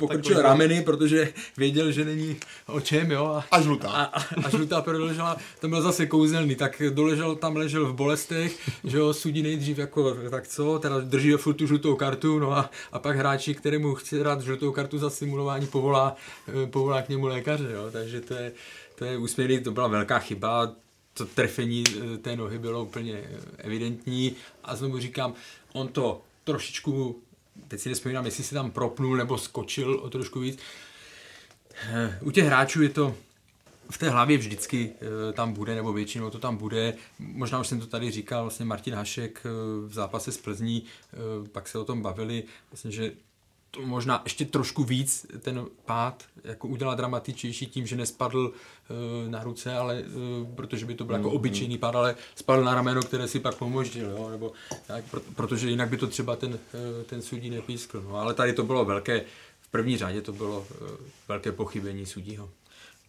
pokrčil rameny, protože věděl, že není o čem, jo. A, a žlutá. A, a, a žlutá prodležela, to byl zase kouzelný, tak doležel tam, ležel v bolestech, že jo, sudí nejdřív jako, tak co, teda drží furt tu žlutou kartu, no a, a pak hráči, kterému chce dát žlutou kartu za simulování, povolá, eh, povolá k němu lékaře, jo, takže to je, to je úsměvný, to byla velká chyba, to trefení eh, té nohy bylo úplně eh, evidentní a znovu říkám, on to trošičku, teď si nespomínám, jestli si tam propnul nebo skočil o trošku víc. Eh, u těch hráčů je to v té hlavě vždycky tam bude, nebo většinou to tam bude. Možná už jsem to tady říkal, vlastně Martin Hašek v zápase s Plzní, pak se o tom bavili, vlastně, že to možná ještě trošku víc ten pád jako udělal dramatičnější tím, že nespadl uh, na ruce, ale uh, protože by to byl mm, jako mm. obyčejný pád, ale spadl na rameno, které si pak pomoždil, jo, nebo tak, pro, protože jinak by to třeba ten, uh, ten sudí nepískl. No, ale tady to bylo velké, v první řadě to bylo uh, velké pochybení sudího.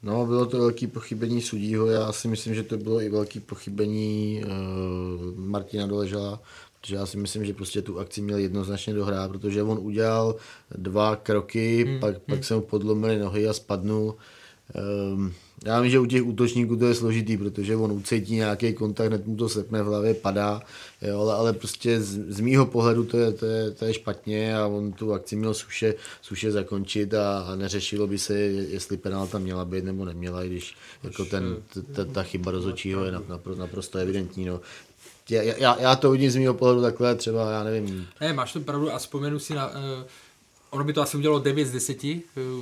No, bylo to velké pochybení sudího, já si myslím, že to bylo i velké pochybení uh, Martina Doležela, Protože já si myslím, že prostě tu akci měl jednoznačně dohrát, protože on udělal dva kroky, hmm. pak, pak hmm. se mu podlomily nohy a spadnul. Um, já vím, že u těch útočníků to je složitý, protože on ucítí nějaký kontakt, hned mu to sepne v hlavě, padá, jo, ale, ale prostě z, z mýho pohledu to je, to, je, to je špatně a on tu akci měl suše, suše zakončit a, a neřešilo by se, jestli penálta měla být nebo neměla, i když jako ten, ta, ta chyba rozhodčího je naprosto evidentní. No já, já, já to vidím z mého pohledu takhle, třeba, já nevím. Ne, máš to pravdu a vzpomenu si na... Uh, ono by to asi udělalo 9 z 10, uh,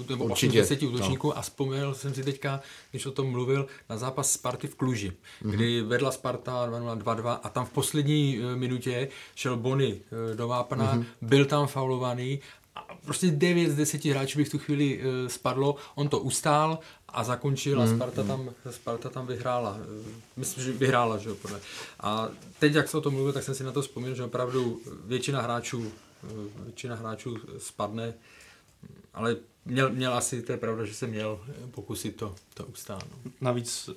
nebo Určitě. 8 z 10 útočníků no. a vzpomněl jsem si teďka, když o tom mluvil, na zápas Sparty v Kluži, mm-hmm. kdy vedla Sparta 2-0, 2-2 a tam v poslední uh, minutě šel Bony do Vápna, mm-hmm. byl tam faulovaný a prostě 9 z 10 hráčů by v tu chvíli spadlo, on to ustál a zakončila, mm, Sparta, mm. Tam, Sparta tam vyhrála. Myslím, že vyhrála, že jo, podle. A teď, jak se o tom mluvil, tak jsem si na to vzpomněl, že opravdu většina hráčů, většina hráčů spadne, ale měl, měl asi, to je pravda, že se měl pokusit to, to ustát. No. Navíc,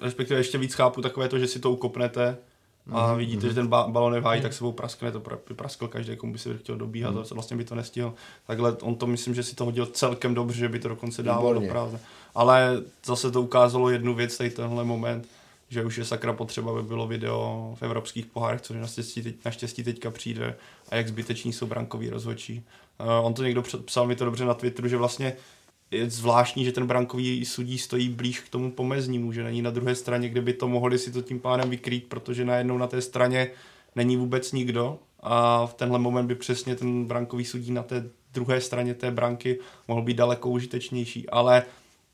respektive ještě víc chápu takové to, že si to ukopnete, a mm vidíte, mm že ten ba- balon je vájí, mm tak sebou praskne, to by praskl každý, komu by si chtěl dobíhat, mm to vlastně by to nestihl. Takhle on to myslím, že si to hodil celkem dobře, že by to dokonce dával do prázdne. Ale zase to ukázalo jednu věc, tady tenhle moment, že už je sakra potřeba, by bylo video v evropských pohárech, což naštěstí, teď, naštěstí teďka přijde a jak zbyteční jsou brankoví rozhodčí. Uh, on to někdo psal mi to dobře na Twitteru, že vlastně je zvláštní, že ten brankový sudí stojí blíž k tomu pomeznímu, že není na druhé straně, kde by to mohli si to tím pádem vykrýt, protože najednou na té straně není vůbec nikdo a v tenhle moment by přesně ten brankový sudí na té druhé straně té branky mohl být daleko užitečnější, ale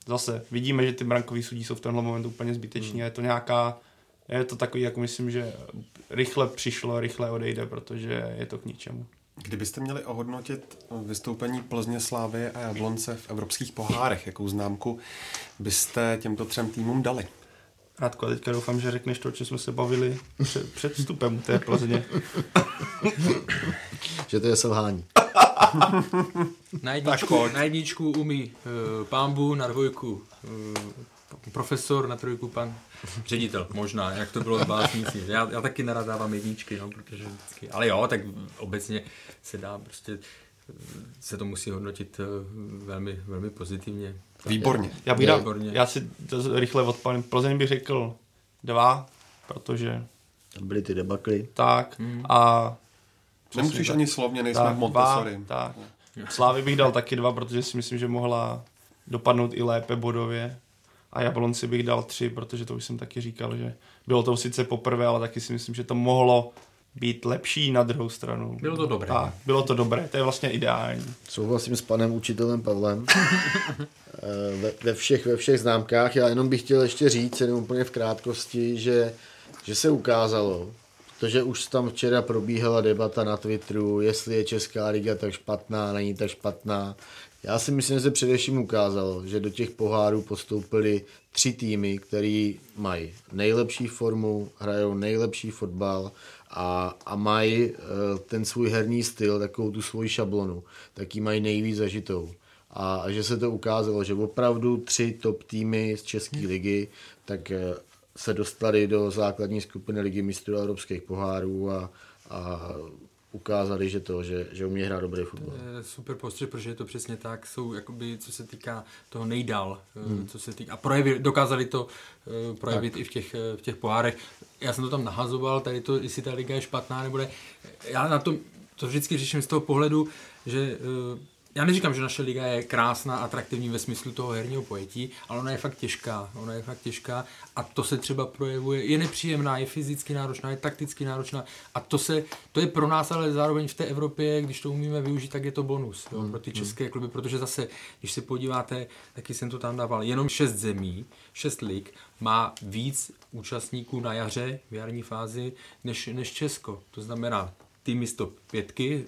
zase vidíme, že ty brankový sudí jsou v tenhle moment úplně zbyteční hmm. je to nějaká, je to takový, jako myslím, že rychle přišlo, rychle odejde, protože je to k ničemu. Kdybyste měli ohodnotit vystoupení Plzně, Slávy a Jablonce v evropských pohárech, jakou známku byste těmto třem týmům dali? Rádko, a teďka doufám, že řekneš to, o čem jsme se bavili před, před vstupem té Plzně. že to je selhání. Na, jedničku, na jedničku umí uh, pámbu, na dvojku uh, profesor, na trojku pan ředitel, možná, jak to bylo v básnici. Já, já taky nerad dávám jedničky, no, protože vždycky, ale jo, tak obecně se dá prostě se to musí hodnotit eh, velmi, velmi pozitivně. Výborně. Já, bych dal, Výborně. já si to rychle odpalím. Plzeň bych řekl dva, protože... Tam byly ty debakly. Tak. Mm. A... Nemusíš ani slovně, nejsme tak, v Montessori. Tak. Slávy bych dal taky dva, protože si myslím, že mohla dopadnout i lépe bodově. A Jablonci bych dal tři, protože to už jsem taky říkal, že bylo to sice poprvé, ale taky si myslím, že to mohlo být lepší na druhou stranu. Bylo to dobré. Tak, bylo to dobré, to je vlastně ideální. Souhlasím s panem učitelem Pavlem. Eh, ve, ve, všech, ve všech známkách. Já jenom bych chtěl ještě říct, jenom úplně v krátkosti, že, že se ukázalo, protože už tam včera probíhala debata na Twitteru, jestli je Česká liga tak špatná, není tak špatná. Já si myslím, že se především ukázalo, že do těch pohárů postoupili tři týmy, který mají nejlepší formu, hrajou nejlepší fotbal a, a mají uh, ten svůj herní styl, takovou tu svoji šablonu, tak ji mají nejvíc zažitou. A, a že se to ukázalo, že opravdu tři top týmy z České hmm. ligy tak uh, se dostali do základní skupiny ligy mistrů evropských pohárů a, a ukázali, že to, že, že umí hrát dobrý fotbal. Super postřeh, protože je to přesně tak, jsou jakoby, co se týká toho nejdál, hmm. co se týká, a projevili, dokázali to uh, projevit tak. i v těch, v těch pohárech. Já jsem to tam nahazoval, tady to, jestli ta liga je špatná nebo ne. Já na to, to vždycky řeším z toho pohledu, že já neříkám, že naše liga je krásná, atraktivní ve smyslu toho herního pojetí, ale ona je fakt těžká. Ona je fakt těžká a to se třeba projevuje, je nepříjemná, je fyzicky náročná, je takticky náročná a to, se, to je pro nás ale zároveň v té Evropě, když to umíme využít, tak je to bonus jo, pro ty mm, české kluby, protože zase, když se podíváte, taky jsem to tam dával, jenom šest zemí, šest lig má víc účastníků na jaře v jarní fázi než, než Česko. To znamená týmy stop pětky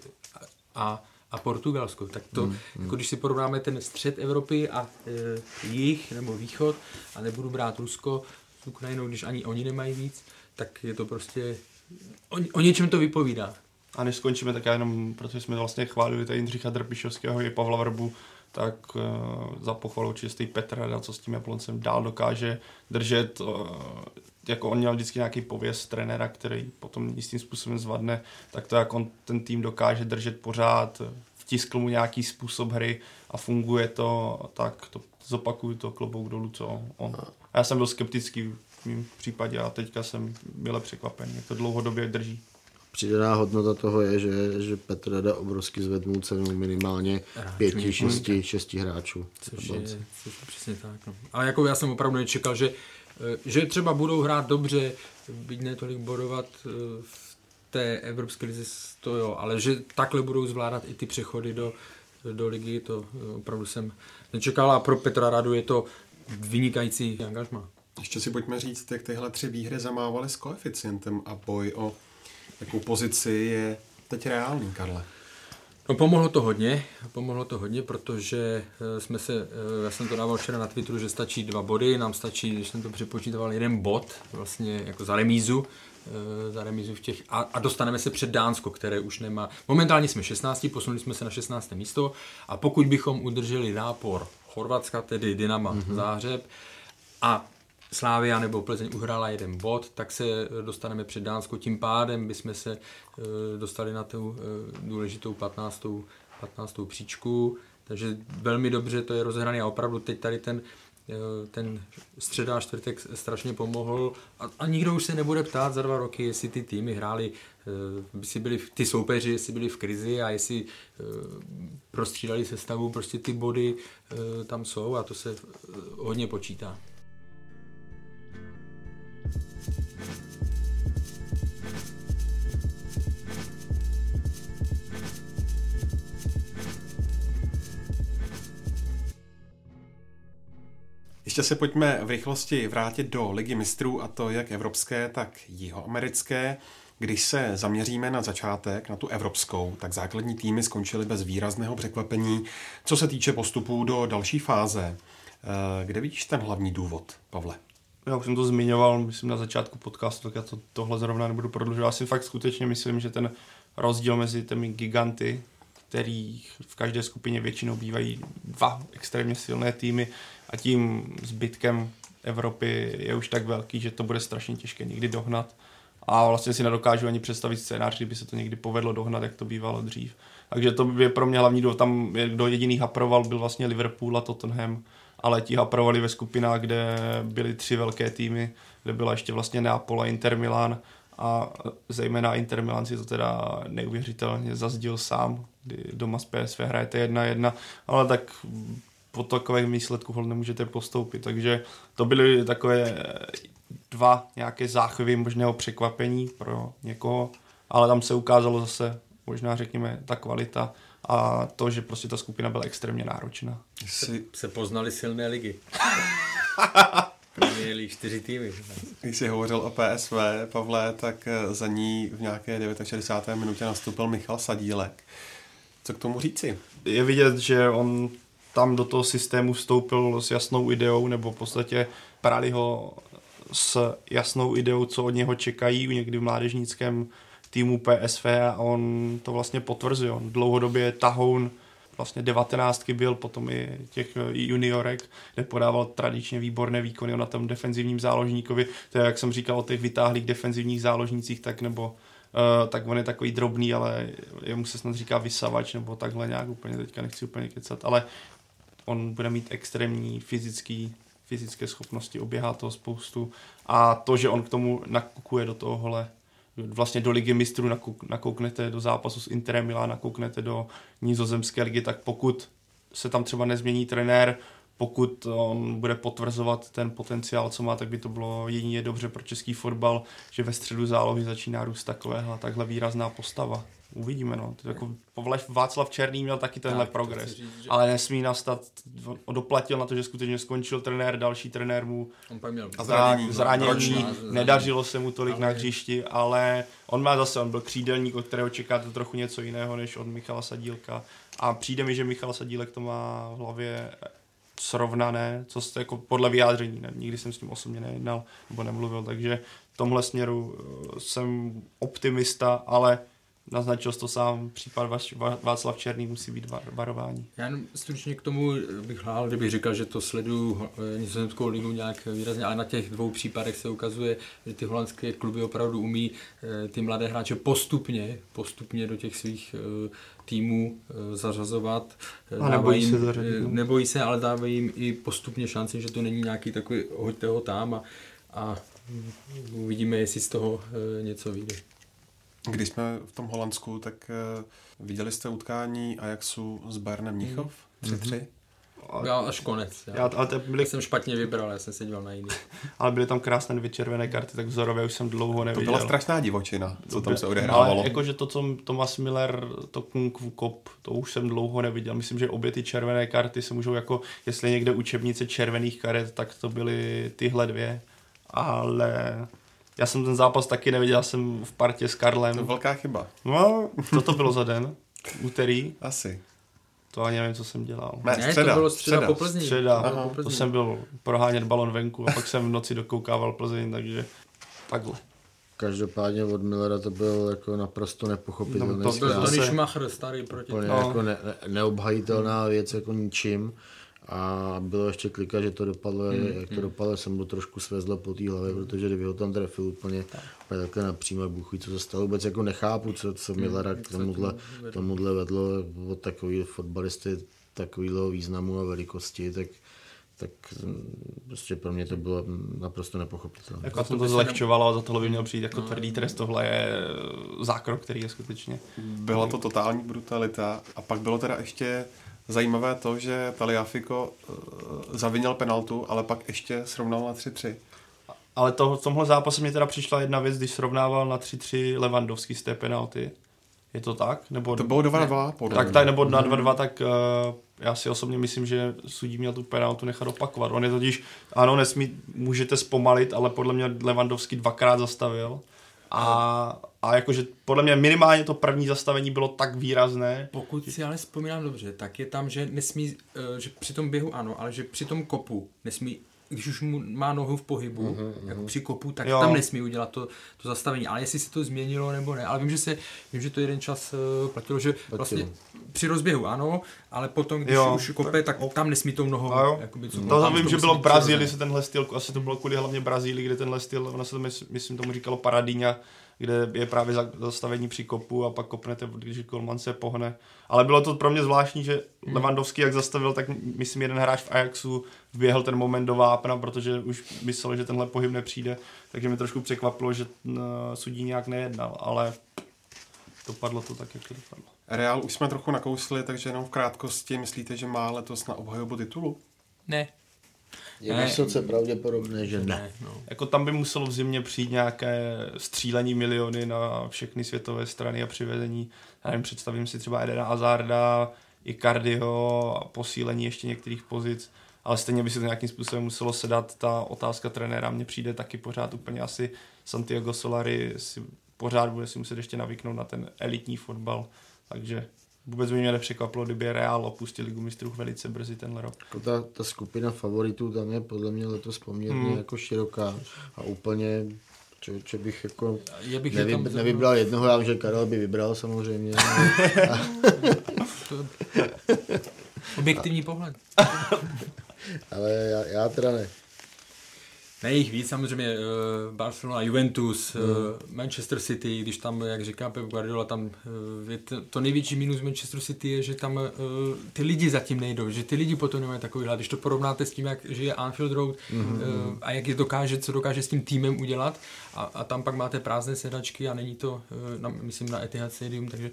a a Portugalsko. Tak to, hmm, hmm. jako když si porovnáme ten střed Evropy a e, jich nebo východ a nebudu brát Rusko s Ukrajinou, když ani oni nemají víc, tak je to prostě, o, o něčem to vypovídá. A než skončíme, tak já jenom, protože jsme vlastně chválili tady Jindřicha Drpišovského i Pavla Vrbu, tak uh, za pochvalu čistý Petra, co s tím Jabloncem dál dokáže držet. Uh, jako on měl vždycky nějaký pověst trenéra, který potom jistým způsobem zvadne, tak to jak on ten tým dokáže držet pořád, vtiskl mu nějaký způsob hry a funguje to, tak to zopakuju to klobouk dolů, co on. A já jsem byl skeptický v mém případě a teďka jsem byl překvapený, jak to dlouhodobě drží. Přidaná hodnota toho je, že, že Petr Rada obrovsky zvednul cenu minimálně pěti, šesti, šesti hráčů. Což je, což je přesně tak. No. Ale jako já jsem opravdu nečekal, že že třeba budou hrát dobře, byť ne tolik bodovat eh, v té evropské lize, to jo, ale že takhle budou zvládat i ty přechody do, do ligy, to eh, opravdu jsem nečekal a pro Petra Radu je to vynikající angažma. Ještě si pojďme říct, jak tyhle tři výhry zamávaly s koeficientem a boj o jakou pozici je teď reálný, Karle. No pomohlo to hodně, pomohlo to hodně, protože eh, jsme se, eh, já jsem to dával včera na Twitteru, že stačí dva body, nám stačí, když jsem to přepočítal, jeden bod, vlastně jako za remízu, eh, za remízu v těch, a, a dostaneme se před Dánsko, které už nemá, momentálně jsme 16, posunuli jsme se na 16. místo a pokud bychom udrželi nápor Chorvatska, tedy Dynama mm-hmm. Záhřeb a Slávia nebo Plzeň uhrála jeden bod, tak se dostaneme před Dánsko. Tím pádem bychom se eh, dostali na tu eh, důležitou 15. 15. příčku. Takže velmi dobře to je rozhraný a opravdu teď tady ten, eh, ten středa a čtvrtek strašně pomohl a, a nikdo už se nebude ptát za dva roky, jestli ty týmy hráli, jestli byli ty soupeři, jestli byli v krizi a jestli prostřídali sestavu, prostě ty body tam jsou a to se hodně počítá. Ještě se pojďme v rychlosti vrátit do Ligy mistrů, a to jak evropské, tak jihoamerické. Když se zaměříme na začátek, na tu evropskou, tak základní týmy skončily bez výrazného překvapení, co se týče postupu do další fáze. Eh, kde vidíš ten hlavní důvod, Pavle? Já už jsem to zmiňoval, myslím na začátku podcastu, tak já to, tohle zrovna nebudu prodlužovat. Já si fakt skutečně myslím, že ten rozdíl mezi těmi giganty, kterých v každé skupině většinou bývají dva extrémně silné týmy a tím zbytkem Evropy je už tak velký, že to bude strašně těžké někdy dohnat. A vlastně si nedokážu ani představit scénář, kdyby se to někdy povedlo dohnat, jak to bývalo dřív. Takže to je pro mě hlavní důvod. Tam, kdo jediný haproval, byl vlastně Liverpool a Tottenham ale ti haprovali ve skupinách, kde byly tři velké týmy, kde byla ještě vlastně Neapol a Inter Milan a zejména Inter Milan si to teda neuvěřitelně zazdil sám, kdy doma z PSV hrajete 1-1, ale tak po takovém výsledku hol nemůžete postoupit, takže to byly takové dva nějaké záchvy možného překvapení pro někoho, ale tam se ukázalo zase možná řekněme ta kvalita a to, že prostě ta skupina byla extrémně náročná. Se, se poznali silné ligy. Měli čtyři týmy. Když jsi hovořil o PSV, Pavle, tak eh, za ní v nějaké 69. minutě nastoupil Michal Sadílek. Co k tomu říci? Je vidět, že on tam do toho systému vstoupil s jasnou ideou, nebo v podstatě prali ho s jasnou ideou, co od něho čekají někdy v mládežnickém týmu PSV a on to vlastně potvrzuje. On dlouhodobě tahoun vlastně devatenáctky byl, potom i těch juniorek, kde podával tradičně výborné výkony na tom defenzivním záložníkovi. To je, jak jsem říkal o těch vytáhlých defenzivních záložnících, tak nebo tak on je takový drobný, ale jemu se snad říká vysavač nebo takhle nějak úplně, teďka nechci úplně kecat, ale on bude mít extrémní fyzický, fyzické schopnosti, oběhá toho spoustu a to, že on k tomu nakukuje do tohohle vlastně do ligy mistrů nakouknete do zápasu s Interem Milán, nakouknete do nizozemské ligy, tak pokud se tam třeba nezmění trenér, pokud on bude potvrzovat ten potenciál, co má, tak by to bylo jedině dobře pro český fotbal, že ve středu zálohy začíná růst takovéhle, takhle výrazná postava. Uvidíme, no. To jako Václav Černý měl taky tenhle tak, progres, říct, že... ale nesmí nastat, doplatil na to, že skutečně skončil trenér, další trenér mu on měl zranění, zranění nedařilo se mu tolik ale... na hřišti, ale on má zase, on byl křídelník, od kterého čekáte trochu něco jiného, než od Michala Sadílka. A přijde mi, že Michal Sadílek to má v hlavě srovnané, co jste jako podle vyjádření, ne, nikdy jsem s tím osobně nejednal nebo nemluvil, takže v tomhle směru eh, jsem optimista, ale naznačil jsi to sám, případ Václav Černý musí být varování. Já jenom stručně k tomu bych hlál, kdybych říkal, že to sleduju eh, nizozemskou ligu nějak výrazně, ale na těch dvou případech se ukazuje, že ty holandské kluby opravdu umí eh, ty mladé hráče postupně, postupně do těch svých týmů zařazovat. A nebojí se zařadit. No. Nebojí se, ale dávají jim i postupně šanci, že to není nějaký takový hoďte ho tam a, a uvidíme, jestli z toho něco vyjde. Když jsme v tom Holandsku, tak uh, viděli jste utkání Ajaxu s Bayernem Mnichov? 3-3? Mm-hmm. Já až konec. Já, já, ale byli... já jsem špatně vybral, já jsem se díval na jiný. ale byly tam krásné dvě červené karty, tak vzorově už jsem dlouho neviděl. To byla strašná divočina, co tam se odehrávalo. Ale jakože to, co Thomas Miller, to Kung Fu Kop, to už jsem dlouho neviděl. Myslím, že obě ty červené karty se můžou jako, jestli někde učebnice červených karet, tak to byly tyhle dvě. Ale já jsem ten zápas taky neviděl, jsem v partě s Karlem. To je velká chyba. No, co to bylo za den? Úterý? Asi. To ani nevím, co jsem dělal. Ne, ne středa. to bylo středa, středa. po Plzni. Středa, Aha. po Plzni. to jsem byl prohánět balon venku a pak jsem v noci dokoukával Plzeň, takže takhle. Každopádně od Millera to byl jako naprosto nepochopitelný. No, to byl Tony Schumacher starý proti. No. jako ne, ne, neobhajitelná věc jako ničím. A bylo ještě klikat, že to dopadlo, hmm. jak to hmm. dopadlo, jsem byl trošku svezl po té hlavě, protože kdyby ho tam trefil úplně, tak. úplně takhle napřímo, buchuj, co se stalo, vůbec jako nechápu, co, co hmm. Millera k tomuhle, tomuhle vedlo od takový fotbalisty takového významu a velikosti, tak tak prostě pro mě to bylo naprosto nepochopitelné. Jako jsem to zlehčovalo a za tohle by měl přijít jako tvrdý trest, tohle je zákrok, který je skutečně... Byla to totální brutalita a pak bylo teda ještě zajímavé to, že Taliafico uh, zavinil penaltu, ale pak ještě srovnal na 3-3. Ale to, v tomhle zápase mě teda přišla jedna věc, když srovnával na 3-3 Levandovský z té penalty. Je to tak? Nebo, to bylo 2-2, podle Tak, tak nebo na 2-2, tak uh, já si osobně myslím, že sudí měl tu penaltu nechat opakovat. On je totiž, ano, nesmí, můžete zpomalit, ale podle mě Levandovský dvakrát zastavil a, a jakože podle mě minimálně to první zastavení bylo tak výrazné. Pokud si ale vzpomínám dobře, tak je tam, že nesmí, eh, že při tom běhu ano, ale že při tom kopu nesmí když už mu má nohu v pohybu, uh-huh. jako při kopu, tak jo. tam nesmí udělat to, to zastavení. Ale jestli se to změnilo nebo ne, ale vím, že se, vím, že to jeden čas uh, platilo, že platilo. vlastně při rozběhu ano, ale potom, když jo, už kope, tak, tak tam nesmí tou nohou. Jakoby, co to, to vím, že bylo v Brazílii se tenhle styl, asi to bylo kvůli hlavně Brazílii, kde tenhle styl, ono se to myslím tomu říkalo Paradíňa, kde je právě zastavení při kopu a pak kopnete, když Kolman se pohne. Ale bylo to pro mě zvláštní, že hmm. Levandovský jak zastavil, tak myslím jeden hráč v Ajaxu vběhl ten moment do vápna, protože už myslel, že tenhle pohyb nepřijde, takže mi trošku překvapilo, že sudí nějak nejednal, ale dopadlo to tak, jak to dopadlo. Real už jsme trochu nakousli, takže jenom v krátkosti myslíte, že má letos na obhajobu titulu? Ne. Je ne, vysoce pravděpodobné, že ne. No. Jako tam by muselo v zimě přijít nějaké střílení miliony na všechny světové strany a přivedení, já nevím, představím si třeba Edena Hazarda, i Cardio a posílení ještě některých pozic, ale stejně by se to nějakým způsobem muselo sedat. Ta otázka trenéra mně přijde taky pořád úplně asi Santiago Solari si pořád bude si muset ještě navyknout na ten elitní fotbal, takže vůbec by mě nepřekvapilo, kdyby Real opustil ligu mistrů velice brzy tenhle rok. Jako ta, ta skupina favoritů tam je podle mě letos poměrně hmm. jako široká a úplně Člověče bych jako je bych nevy, nevybral jednoho, já vím, že Karel by vybral samozřejmě. Objektivní pohled. Ale já, já teda ne. Ne jich víc, samozřejmě uh, Barcelona, Juventus, hmm. uh, Manchester City, když tam, jak říká Pep Guardiola, tam uh, je to, to největší minus Manchester City je, že tam ty lidi zatím nejdou, že ty lidi potom nemají takový hlad. Když to porovnáte s tím, jak žije Anfield Road hmm. a jak je dokáže, co dokáže s tím týmem udělat a, a tam pak máte prázdné sedačky a není to, na, myslím, na Etihad Stadium, takže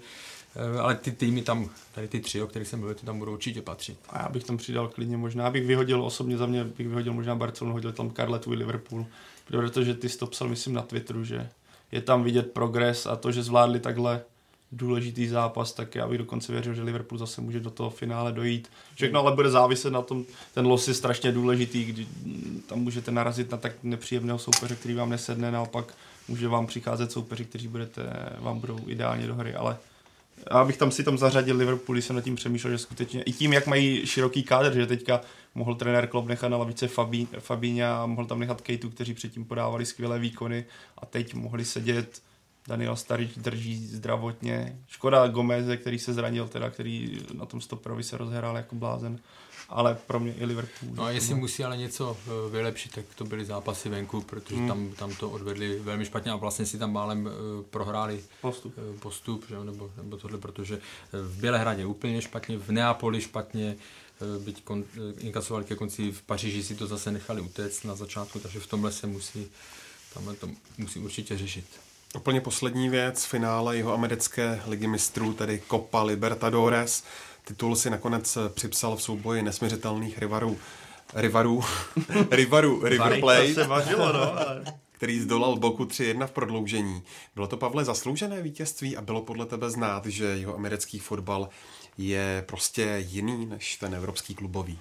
ale ty týmy tam, tady ty tři, o kterých jsem mluvil, ty tam budou určitě patřit. A já bych tam přidal klidně možná, bych vyhodil osobně za mě, bych vyhodil možná Barcelonu, hodil tam Carletu i Liverpool, protože ty jsi to psal, myslím, na Twitteru, že je tam vidět progres a to, že zvládli takhle důležitý zápas, tak já bych dokonce věřil, že Liverpool zase může do toho finále dojít. Všechno ale bude záviset na tom, ten los je strašně důležitý, kdy tam můžete narazit na tak nepříjemného soupeře, který vám nesedne, naopak může vám přicházet soupeři, kteří budete, vám budou ideálně do hry, ale já bych tam si tam zařadil Liverpool, jsem nad tím přemýšlel, že skutečně i tím, jak mají široký kádr, že teďka mohl trenér Klopp nechat na lavice Fabí, Fabíňa a mohl tam nechat Kejtu, kteří předtím podávali skvělé výkony a teď mohli sedět Daniel Starič drží zdravotně. Škoda Gomeze, který se zranil, teda, který na tom stoperovi se rozhrál jako blázen ale pro mě i Liverpool. No a jestli musí ale něco eh, vylepšit, tak to byly zápasy venku, protože hmm. tam, tam to odvedli velmi špatně a vlastně si tam málem uh, prohráli postup, uh, postup že? Nebo, nebo tohle, protože v Bělehradě úplně špatně, v Neapoli špatně, byť kon, inkasovali ke konci v Paříži si to zase nechali utéct na začátku, takže v tomhle se musí, tamhle to musí určitě řešit. Úplně poslední věc, finále jeho americké ligy mistrů, tedy Copa Libertadores. Titul si nakonec připsal v souboji nesměřitelných rivarů. Rivarů, rivarů, River Plate, se važilo, no. který zdolal Boku 3-1 v prodloužení. Bylo to, Pavle, zasloužené vítězství a bylo podle tebe znát, že jeho americký fotbal je prostě jiný než ten evropský klubový?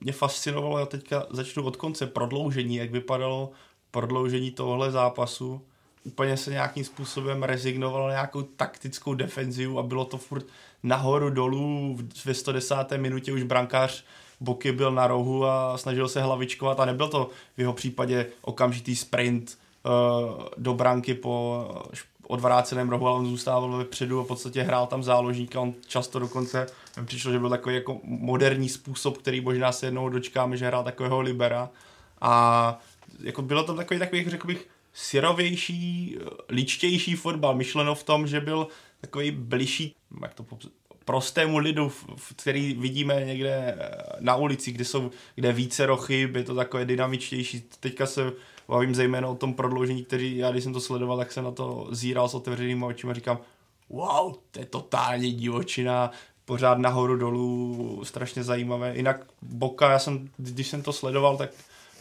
Mě fascinovalo, já teďka začnu od konce, prodloužení, jak vypadalo prodloužení tohle zápasu úplně se nějakým způsobem rezignoval na nějakou taktickou defenzivu a bylo to furt nahoru dolů ve 110. minutě už brankář Boky byl na rohu a snažil se hlavičkovat a nebyl to v jeho případě okamžitý sprint uh, do branky po odvráceném rohu, ale on zůstával vepředu a v podstatě hrál tam záložníka, on často dokonce přišlo, že byl takový jako moderní způsob, který možná se jednou dočkáme, že hrál takového libera a jako bylo to takový, takový, řekl bych, syrovější, ličtější fotbal, myšleno v tom, že byl takový bližší, jak to prostému lidu, který vidíme někde eh, na ulici, kde jsou kde více rochy, je to takové dynamičtější. Teďka se bavím zejména o tom prodloužení, který já když jsem to sledoval, tak jsem na to zíral s otevřenými očima a říkám, wow, to je totálně divočina, pořád nahoru dolů, strašně zajímavé. Jinak Boka, já jsem, když jsem to sledoval, tak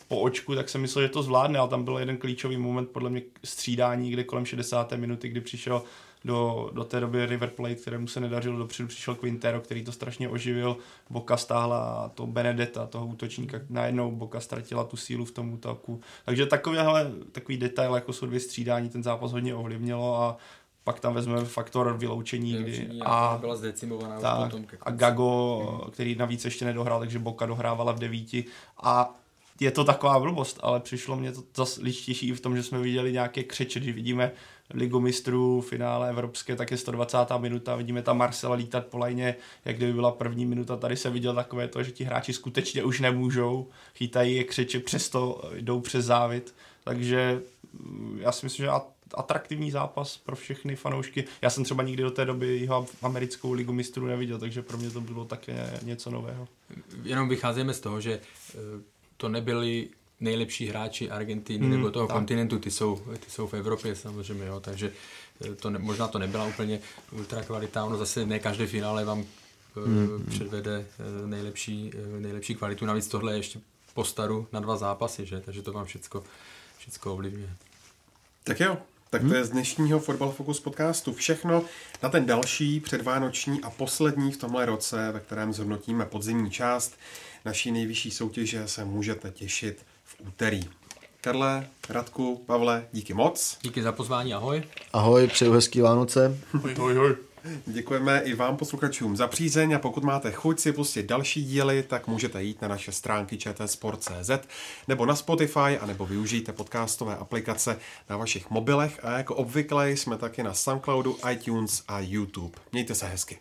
po očku, tak jsem myslel, že to zvládne, ale tam byl jeden klíčový moment, podle mě střídání, kde kolem 60. minuty, kdy přišel do, do té doby River Plate, kterému se nedařilo dopředu, přišel Quintero, který to strašně oživil, Boka stáhla to Benedetta, toho útočníka, najednou Boka ztratila tu sílu v tom útoku. Takže takovýhle, takový detail, jako jsou dvě střídání, ten zápas hodně ovlivnilo a pak tam vezmeme faktor vyloučení, kdy a, byla zdecimovaná tak, potom a Gago, který navíc ještě nedohrál, takže Boka dohrávala v devíti a je to taková blbost, ale přišlo mě to zase ličtější i v tom, že jsme viděli nějaké křeče, když vidíme Ligu mistrů, finále evropské, tak je 120. minuta, vidíme tam Marcela lítat po lajně, jak kdyby byla první minuta, tady se viděl takové to, že ti hráči skutečně už nemůžou, chytají je křeče, přesto jdou přes závit, takže mm, já si myslím, že atraktivní zápas pro všechny fanoušky. Já jsem třeba nikdy do té doby jeho americkou ligu mistrů neviděl, takže pro mě to bylo také něco nového. Jenom vycházíme z toho, že eh, to nebyli nejlepší hráči Argentiny hmm, nebo toho tak. kontinentu, ty jsou, ty jsou v Evropě samozřejmě, jo, takže eh, to ne, možná to nebyla úplně ultra kvalita, ono zase ne každé finále vám eh, hmm. předvede eh, nejlepší, nejlepší kvalitu, navíc tohle je ještě po staru na dva zápasy, že? takže to vám všecko, všecko ovlivňuje. Tak jo, tak to je z dnešního Football Focus podcastu všechno na ten další předvánoční a poslední v tomhle roce, ve kterém zhodnotíme podzimní část naší nejvyšší soutěže se můžete těšit v úterý. Karle, Radku, Pavle, díky moc. Díky za pozvání, ahoj. Ahoj, přeju hezký Vánoce. Ahoj, ahoj, ahoj. Děkujeme i vám posluchačům za přízeň a pokud máte chuť si pustit další díly, tak můžete jít na naše stránky čtsport.cz nebo na Spotify a nebo využijte podcastové aplikace na vašich mobilech a jako obvykle jsme taky na Soundcloudu, iTunes a YouTube. Mějte se hezky.